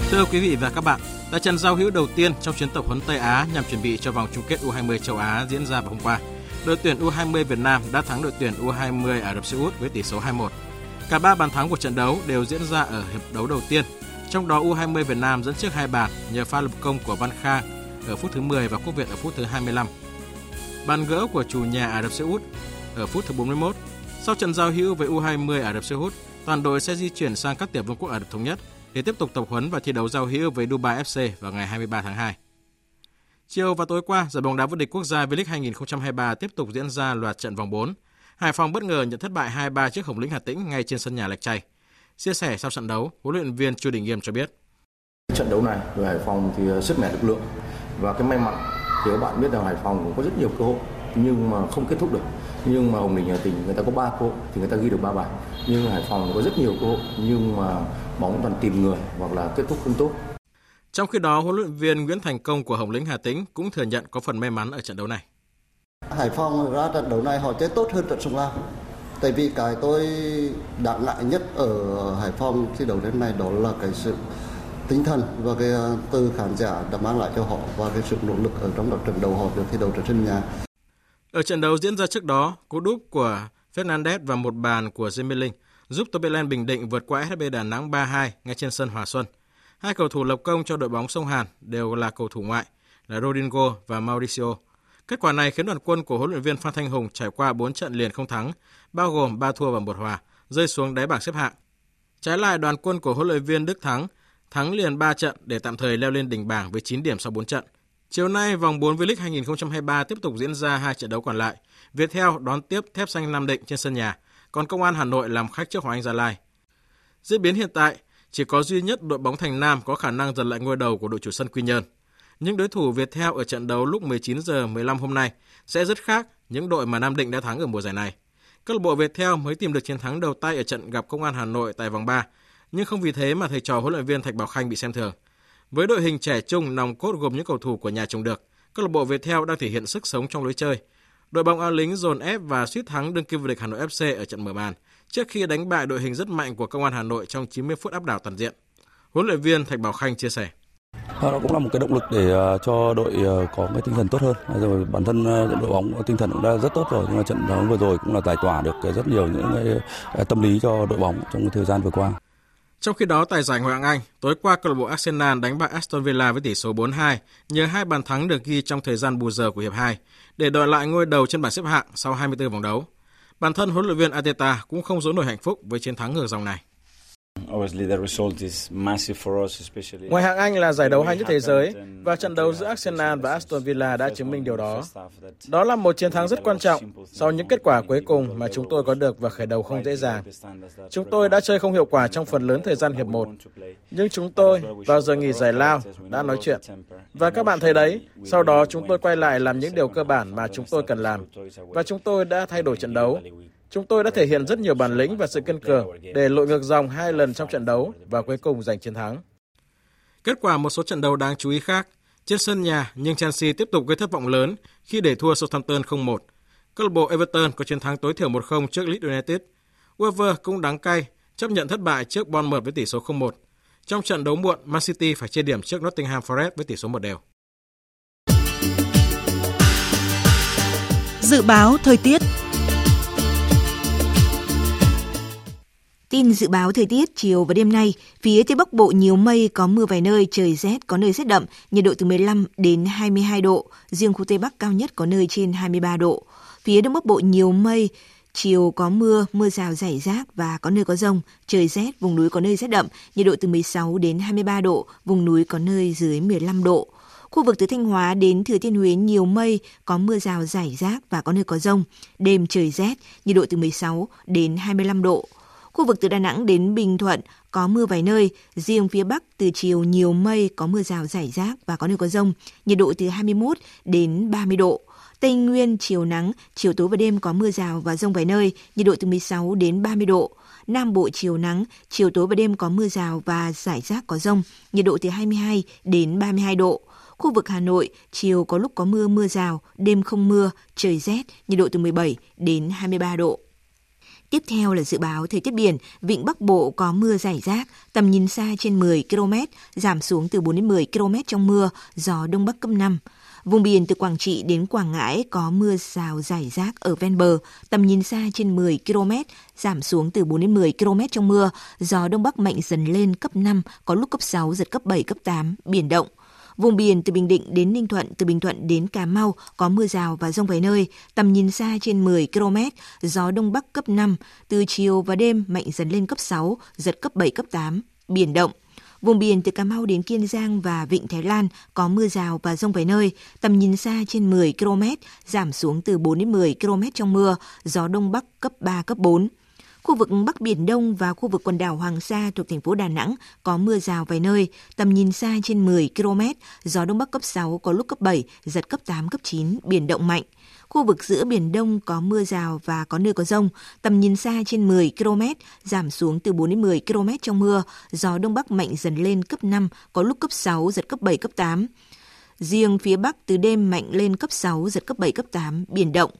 Thưa quý vị và các bạn, là trận giao hữu đầu tiên trong chuyến tập huấn Tây Á nhằm chuẩn bị cho vòng chung kết U20 châu Á diễn ra vào hôm qua, đội tuyển U20 Việt Nam đã thắng đội tuyển U20 Ả Rập Xê Út với tỷ số 2-1. Cả ba bàn thắng của trận đấu đều diễn ra ở hiệp đấu đầu tiên, trong đó U20 Việt Nam dẫn trước hai bàn nhờ pha lập công của Văn Khang ở phút thứ 10 và Quốc Việt ở phút thứ 25. Bàn gỡ của chủ nhà Ả Rập Xê Út ở phút thứ 41. Sau trận giao hữu với U20 Ả Rập Xê Út, toàn đội sẽ di chuyển sang các tiểu vương quốc Ả Rập thống nhất để tiếp tục tập huấn và thi đấu giao hữu với Dubai FC vào ngày 23 tháng 2. Chiều và tối qua, giải bóng đá vô địch quốc gia V-League 2023 tiếp tục diễn ra loạt trận vòng 4. Hải Phòng bất ngờ nhận thất bại 2-3 trước Hồng Lĩnh Hà Tĩnh ngay trên sân nhà Lạch Tray. Chia sẻ sau trận đấu, huấn luyện viên Chu Đình Nghiêm cho biết: Trận đấu này Hải Phòng thì ờ, sức mẻ lực lượng và cái may mắn thì các bạn biết rằng Hải Phòng cũng có rất nhiều cơ hội nhưng mà không kết thúc được nhưng mà Hồng Lĩnh Hà Tĩnh người ta có 3 cơ hội thì người ta ghi được 3 bàn nhưng Hải Phòng có rất nhiều cơ hội nhưng mà bóng toàn tìm người hoặc là kết thúc không tốt trong khi đó, huấn luyện viên Nguyễn Thành Công của Hồng Lĩnh Hà Tĩnh cũng thừa nhận có phần may mắn ở trận đấu này. Hải Phòng ra trận đấu này họ chơi tốt hơn trận Sông Lam. Tại vì cái tôi đáng ngại nhất ở Hải Phòng thi đấu đến này đó là cái sự tinh thần và cái ờ, từ khán giả đã mang lại cho họ và cái sự nỗ lực ở trong trận đấu họ được thi đấu trên sân nhà. Ở trận đấu diễn ra trước đó, cú đúp của Fernandez và một bàn của Jimmy giúp Topeland Bình Định vượt qua SHB Đà Nẵng 3-2 ngay trên sân Hòa Xuân. Hai cầu thủ lập công cho đội bóng sông Hàn đều là cầu thủ ngoại là Rodrigo và Mauricio. Kết quả này khiến đoàn quân của huấn luyện viên Phan Thanh Hùng trải qua 4 trận liền không thắng, bao gồm 3 thua và 1 hòa, rơi xuống đáy bảng xếp hạng. Trái lại đoàn quân của huấn luyện viên Đức Thắng thắng liền 3 trận để tạm thời leo lên đỉnh bảng với 9 điểm sau 4 trận. Chiều nay, vòng 4 V-League 2023 tiếp tục diễn ra hai trận đấu còn lại. Viettel đón tiếp Thép Xanh Nam Định trên sân nhà, còn Công an Hà Nội làm khách trước Hoàng Anh Gia Lai. Diễn biến hiện tại, chỉ có duy nhất đội bóng Thành Nam có khả năng giật lại ngôi đầu của đội chủ sân Quy Nhơn. Những đối thủ Viettel ở trận đấu lúc 19 giờ 15 hôm nay sẽ rất khác những đội mà Nam Định đã thắng ở mùa giải này. Câu lạc bộ Viettel mới tìm được chiến thắng đầu tay ở trận gặp Công an Hà Nội tại vòng 3, nhưng không vì thế mà thầy trò huấn luyện viên Thạch Bảo Khanh bị xem thường. Với đội hình trẻ trung nòng cốt gồm những cầu thủ của nhà trồng được, câu lạc bộ Viettel đang thể hiện sức sống trong lối chơi. Đội bóng áo Lính dồn ép và suýt thắng đương kim vô địch Hà Nội FC ở trận mở màn trước khi đánh bại đội hình rất mạnh của Công an Hà Nội trong 90 phút áp đảo toàn diện. Huấn luyện viên Thạch Bảo Khanh chia sẻ. Nó cũng là một cái động lực để ờ, cho đội ờ, có cái tinh thần tốt hơn. Rồi bản thân ờ, đội bóng tinh thần cũng đã rất tốt rồi nhưng mà trận đấu vừa rồi cũng là giải tỏa được rất nhiều những cái tâm lý cho đội bóng trong thời gian vừa qua. Trong khi đó, tại giải Ngoại hạng Anh, tối qua câu lạc bộ Arsenal đánh bại Aston Villa với tỷ số 4-2 nhờ hai bàn thắng được ghi trong thời gian bù giờ của hiệp 2 để đòi lại ngôi đầu trên bảng xếp hạng sau 24 vòng đấu. Bản thân huấn luyện viên Ateta cũng không giấu nổi hạnh phúc với chiến thắng ngược dòng này. Ngoại hạng Anh là giải đấu hay nhất thế giới và trận đấu giữa Arsenal và Aston Villa đã chứng minh điều đó. Đó là một chiến thắng rất quan trọng sau những kết quả cuối cùng mà chúng tôi có được và khởi đầu không dễ dàng. Chúng tôi đã chơi không hiệu quả trong phần lớn thời gian hiệp 1, nhưng chúng tôi vào giờ nghỉ giải lao đã nói chuyện. Và các bạn thấy đấy, sau đó chúng tôi quay lại làm những điều cơ bản mà chúng tôi cần làm. Và chúng tôi đã thay đổi trận đấu. Chúng tôi đã thể hiện rất nhiều bản lĩnh và sự kiên cường để lội ngược dòng hai lần trong trận đấu và cuối cùng giành chiến thắng. Kết quả một số trận đấu đáng chú ý khác. Trên sân nhà, nhưng Chelsea tiếp tục gây thất vọng lớn khi để thua Southampton 0-1. Câu lạc bộ Everton có chiến thắng tối thiểu 1-0 trước Leeds United. Wolves cũng đáng cay, chấp nhận thất bại trước Bournemouth với tỷ số 0-1. Trong trận đấu muộn, Man City phải chia điểm trước Nottingham Forest với tỷ số 1 đều. Dự báo thời tiết Tin dự báo thời tiết chiều và đêm nay, phía Tây Bắc Bộ nhiều mây, có mưa vài nơi, trời rét, có nơi rét đậm, nhiệt độ từ 15 đến 22 độ, riêng khu Tây Bắc cao nhất có nơi trên 23 độ. Phía Đông Bắc Bộ nhiều mây, chiều có mưa, mưa rào rải rác và có nơi có rông, trời rét, vùng núi có nơi rét đậm, nhiệt độ từ 16 đến 23 độ, vùng núi có nơi dưới 15 độ. Khu vực từ Thanh Hóa đến Thừa Thiên Huế nhiều mây, có mưa rào rải rác và có nơi có rông. Đêm trời rét, nhiệt độ từ 16 đến 25 độ. Khu vực từ Đà Nẵng đến Bình Thuận có mưa vài nơi, riêng phía Bắc từ chiều nhiều mây, có mưa rào rải rác và có nơi có rông, nhiệt độ từ 21 đến 30 độ. Tây Nguyên chiều nắng, chiều tối và đêm có mưa rào và rông vài nơi, nhiệt độ từ 16 đến 30 độ. Nam Bộ chiều nắng, chiều tối và đêm có mưa rào và rải rác có rông, nhiệt độ từ 22 đến 32 độ. Khu vực Hà Nội, chiều có lúc có mưa mưa rào, đêm không mưa, trời rét, nhiệt độ từ 17 đến 23 độ. Tiếp theo là dự báo thời tiết biển, vịnh Bắc Bộ có mưa rải rác, tầm nhìn xa trên 10 km, giảm xuống từ 4 đến 10 km trong mưa, gió Đông Bắc cấp 5. Vùng biển từ Quảng Trị đến Quảng Ngãi có mưa rào rải rác ở ven bờ, tầm nhìn xa trên 10 km, giảm xuống từ 4 đến 10 km trong mưa, gió Đông Bắc mạnh dần lên cấp 5, có lúc cấp 6, giật cấp 7, cấp 8, biển động. Vùng biển từ Bình Định đến Ninh Thuận, từ Bình Thuận đến Cà Mau có mưa rào và rông vài nơi, tầm nhìn xa trên 10 km, gió Đông Bắc cấp 5, từ chiều và đêm mạnh dần lên cấp 6, giật cấp 7, cấp 8, biển động. Vùng biển từ Cà Mau đến Kiên Giang và Vịnh Thái Lan có mưa rào và rông vài nơi, tầm nhìn xa trên 10 km, giảm xuống từ 4 đến 10 km trong mưa, gió Đông Bắc cấp 3, cấp 4. Khu vực Bắc Biển Đông và khu vực quần đảo Hoàng Sa thuộc thành phố Đà Nẵng có mưa rào vài nơi, tầm nhìn xa trên 10 km, gió Đông Bắc cấp 6 có lúc cấp 7, giật cấp 8, cấp 9, biển động mạnh. Khu vực giữa Biển Đông có mưa rào và có nơi có rông. Tầm nhìn xa trên 10 km, giảm xuống từ 4 đến 10 km trong mưa. Gió Đông Bắc mạnh dần lên cấp 5, có lúc cấp 6, giật cấp 7, cấp 8. Riêng phía Bắc từ đêm mạnh lên cấp 6, giật cấp 7, cấp 8, biển động.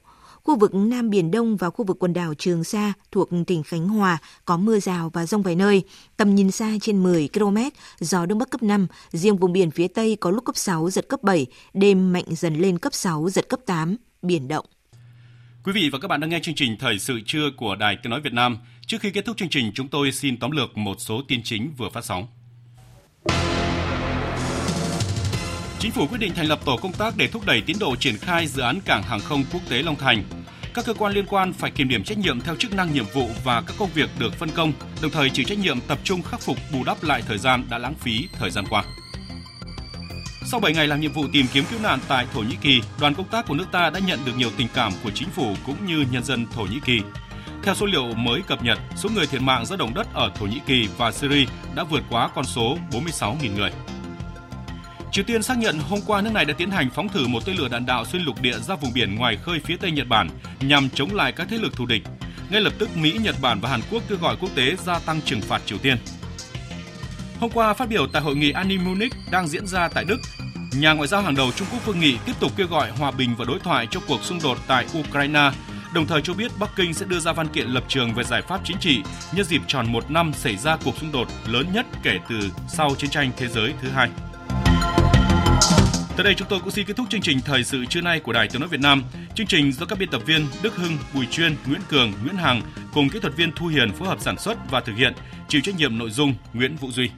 Khu vực Nam Biển Đông và khu vực quần đảo Trường Sa thuộc tỉnh Khánh Hòa có mưa rào và rông vài nơi. Tầm nhìn xa trên 10 km, gió Đông Bắc cấp 5. Riêng vùng biển phía Tây có lúc cấp 6, giật cấp 7. Đêm mạnh dần lên cấp 6, giật cấp 8. Biển động. Quý vị và các bạn đang nghe chương trình Thời sự trưa của Đài Tiếng Nói Việt Nam. Trước khi kết thúc chương trình, chúng tôi xin tóm lược một số tin chính vừa phát sóng. Chính phủ quyết định thành lập tổ công tác để thúc đẩy tiến độ triển khai dự án cảng hàng không quốc tế Long Thành. Các cơ quan liên quan phải kiểm điểm trách nhiệm theo chức năng nhiệm vụ và các công việc được phân công, đồng thời chịu trách nhiệm tập trung khắc phục bù đắp lại thời gian đã lãng phí thời gian qua. Sau 7 ngày làm nhiệm vụ tìm kiếm cứu nạn tại Thổ Nhĩ Kỳ, đoàn công tác của nước ta đã nhận được nhiều tình cảm của chính phủ cũng như nhân dân Thổ Nhĩ Kỳ. Theo số liệu mới cập nhật, số người thiệt mạng do động đất ở Thổ Nhĩ Kỳ và Syria đã vượt quá con số 46.000 người. Triều Tiên xác nhận hôm qua nước này đã tiến hành phóng thử một tên lửa đạn đạo xuyên lục địa ra vùng biển ngoài khơi phía Tây Nhật Bản nhằm chống lại các thế lực thù địch. Ngay lập tức Mỹ, Nhật Bản và Hàn Quốc kêu gọi quốc tế gia tăng trừng phạt Triều Tiên. Hôm qua phát biểu tại hội nghị an ninh Munich đang diễn ra tại Đức, nhà ngoại giao hàng đầu Trung Quốc Vương Nghị tiếp tục kêu gọi hòa bình và đối thoại cho cuộc xung đột tại Ukraine, đồng thời cho biết Bắc Kinh sẽ đưa ra văn kiện lập trường về giải pháp chính trị nhân dịp tròn một năm xảy ra cuộc xung đột lớn nhất kể từ sau chiến tranh thế giới thứ hai. Tới đây chúng tôi cũng xin kết thúc chương trình thời sự trưa nay của Đài Tiếng nói Việt Nam. Chương trình do các biên tập viên Đức Hưng, Bùi Chuyên, Nguyễn Cường, Nguyễn Hằng cùng kỹ thuật viên Thu Hiền phối hợp sản xuất và thực hiện, chịu trách nhiệm nội dung Nguyễn Vũ Duy.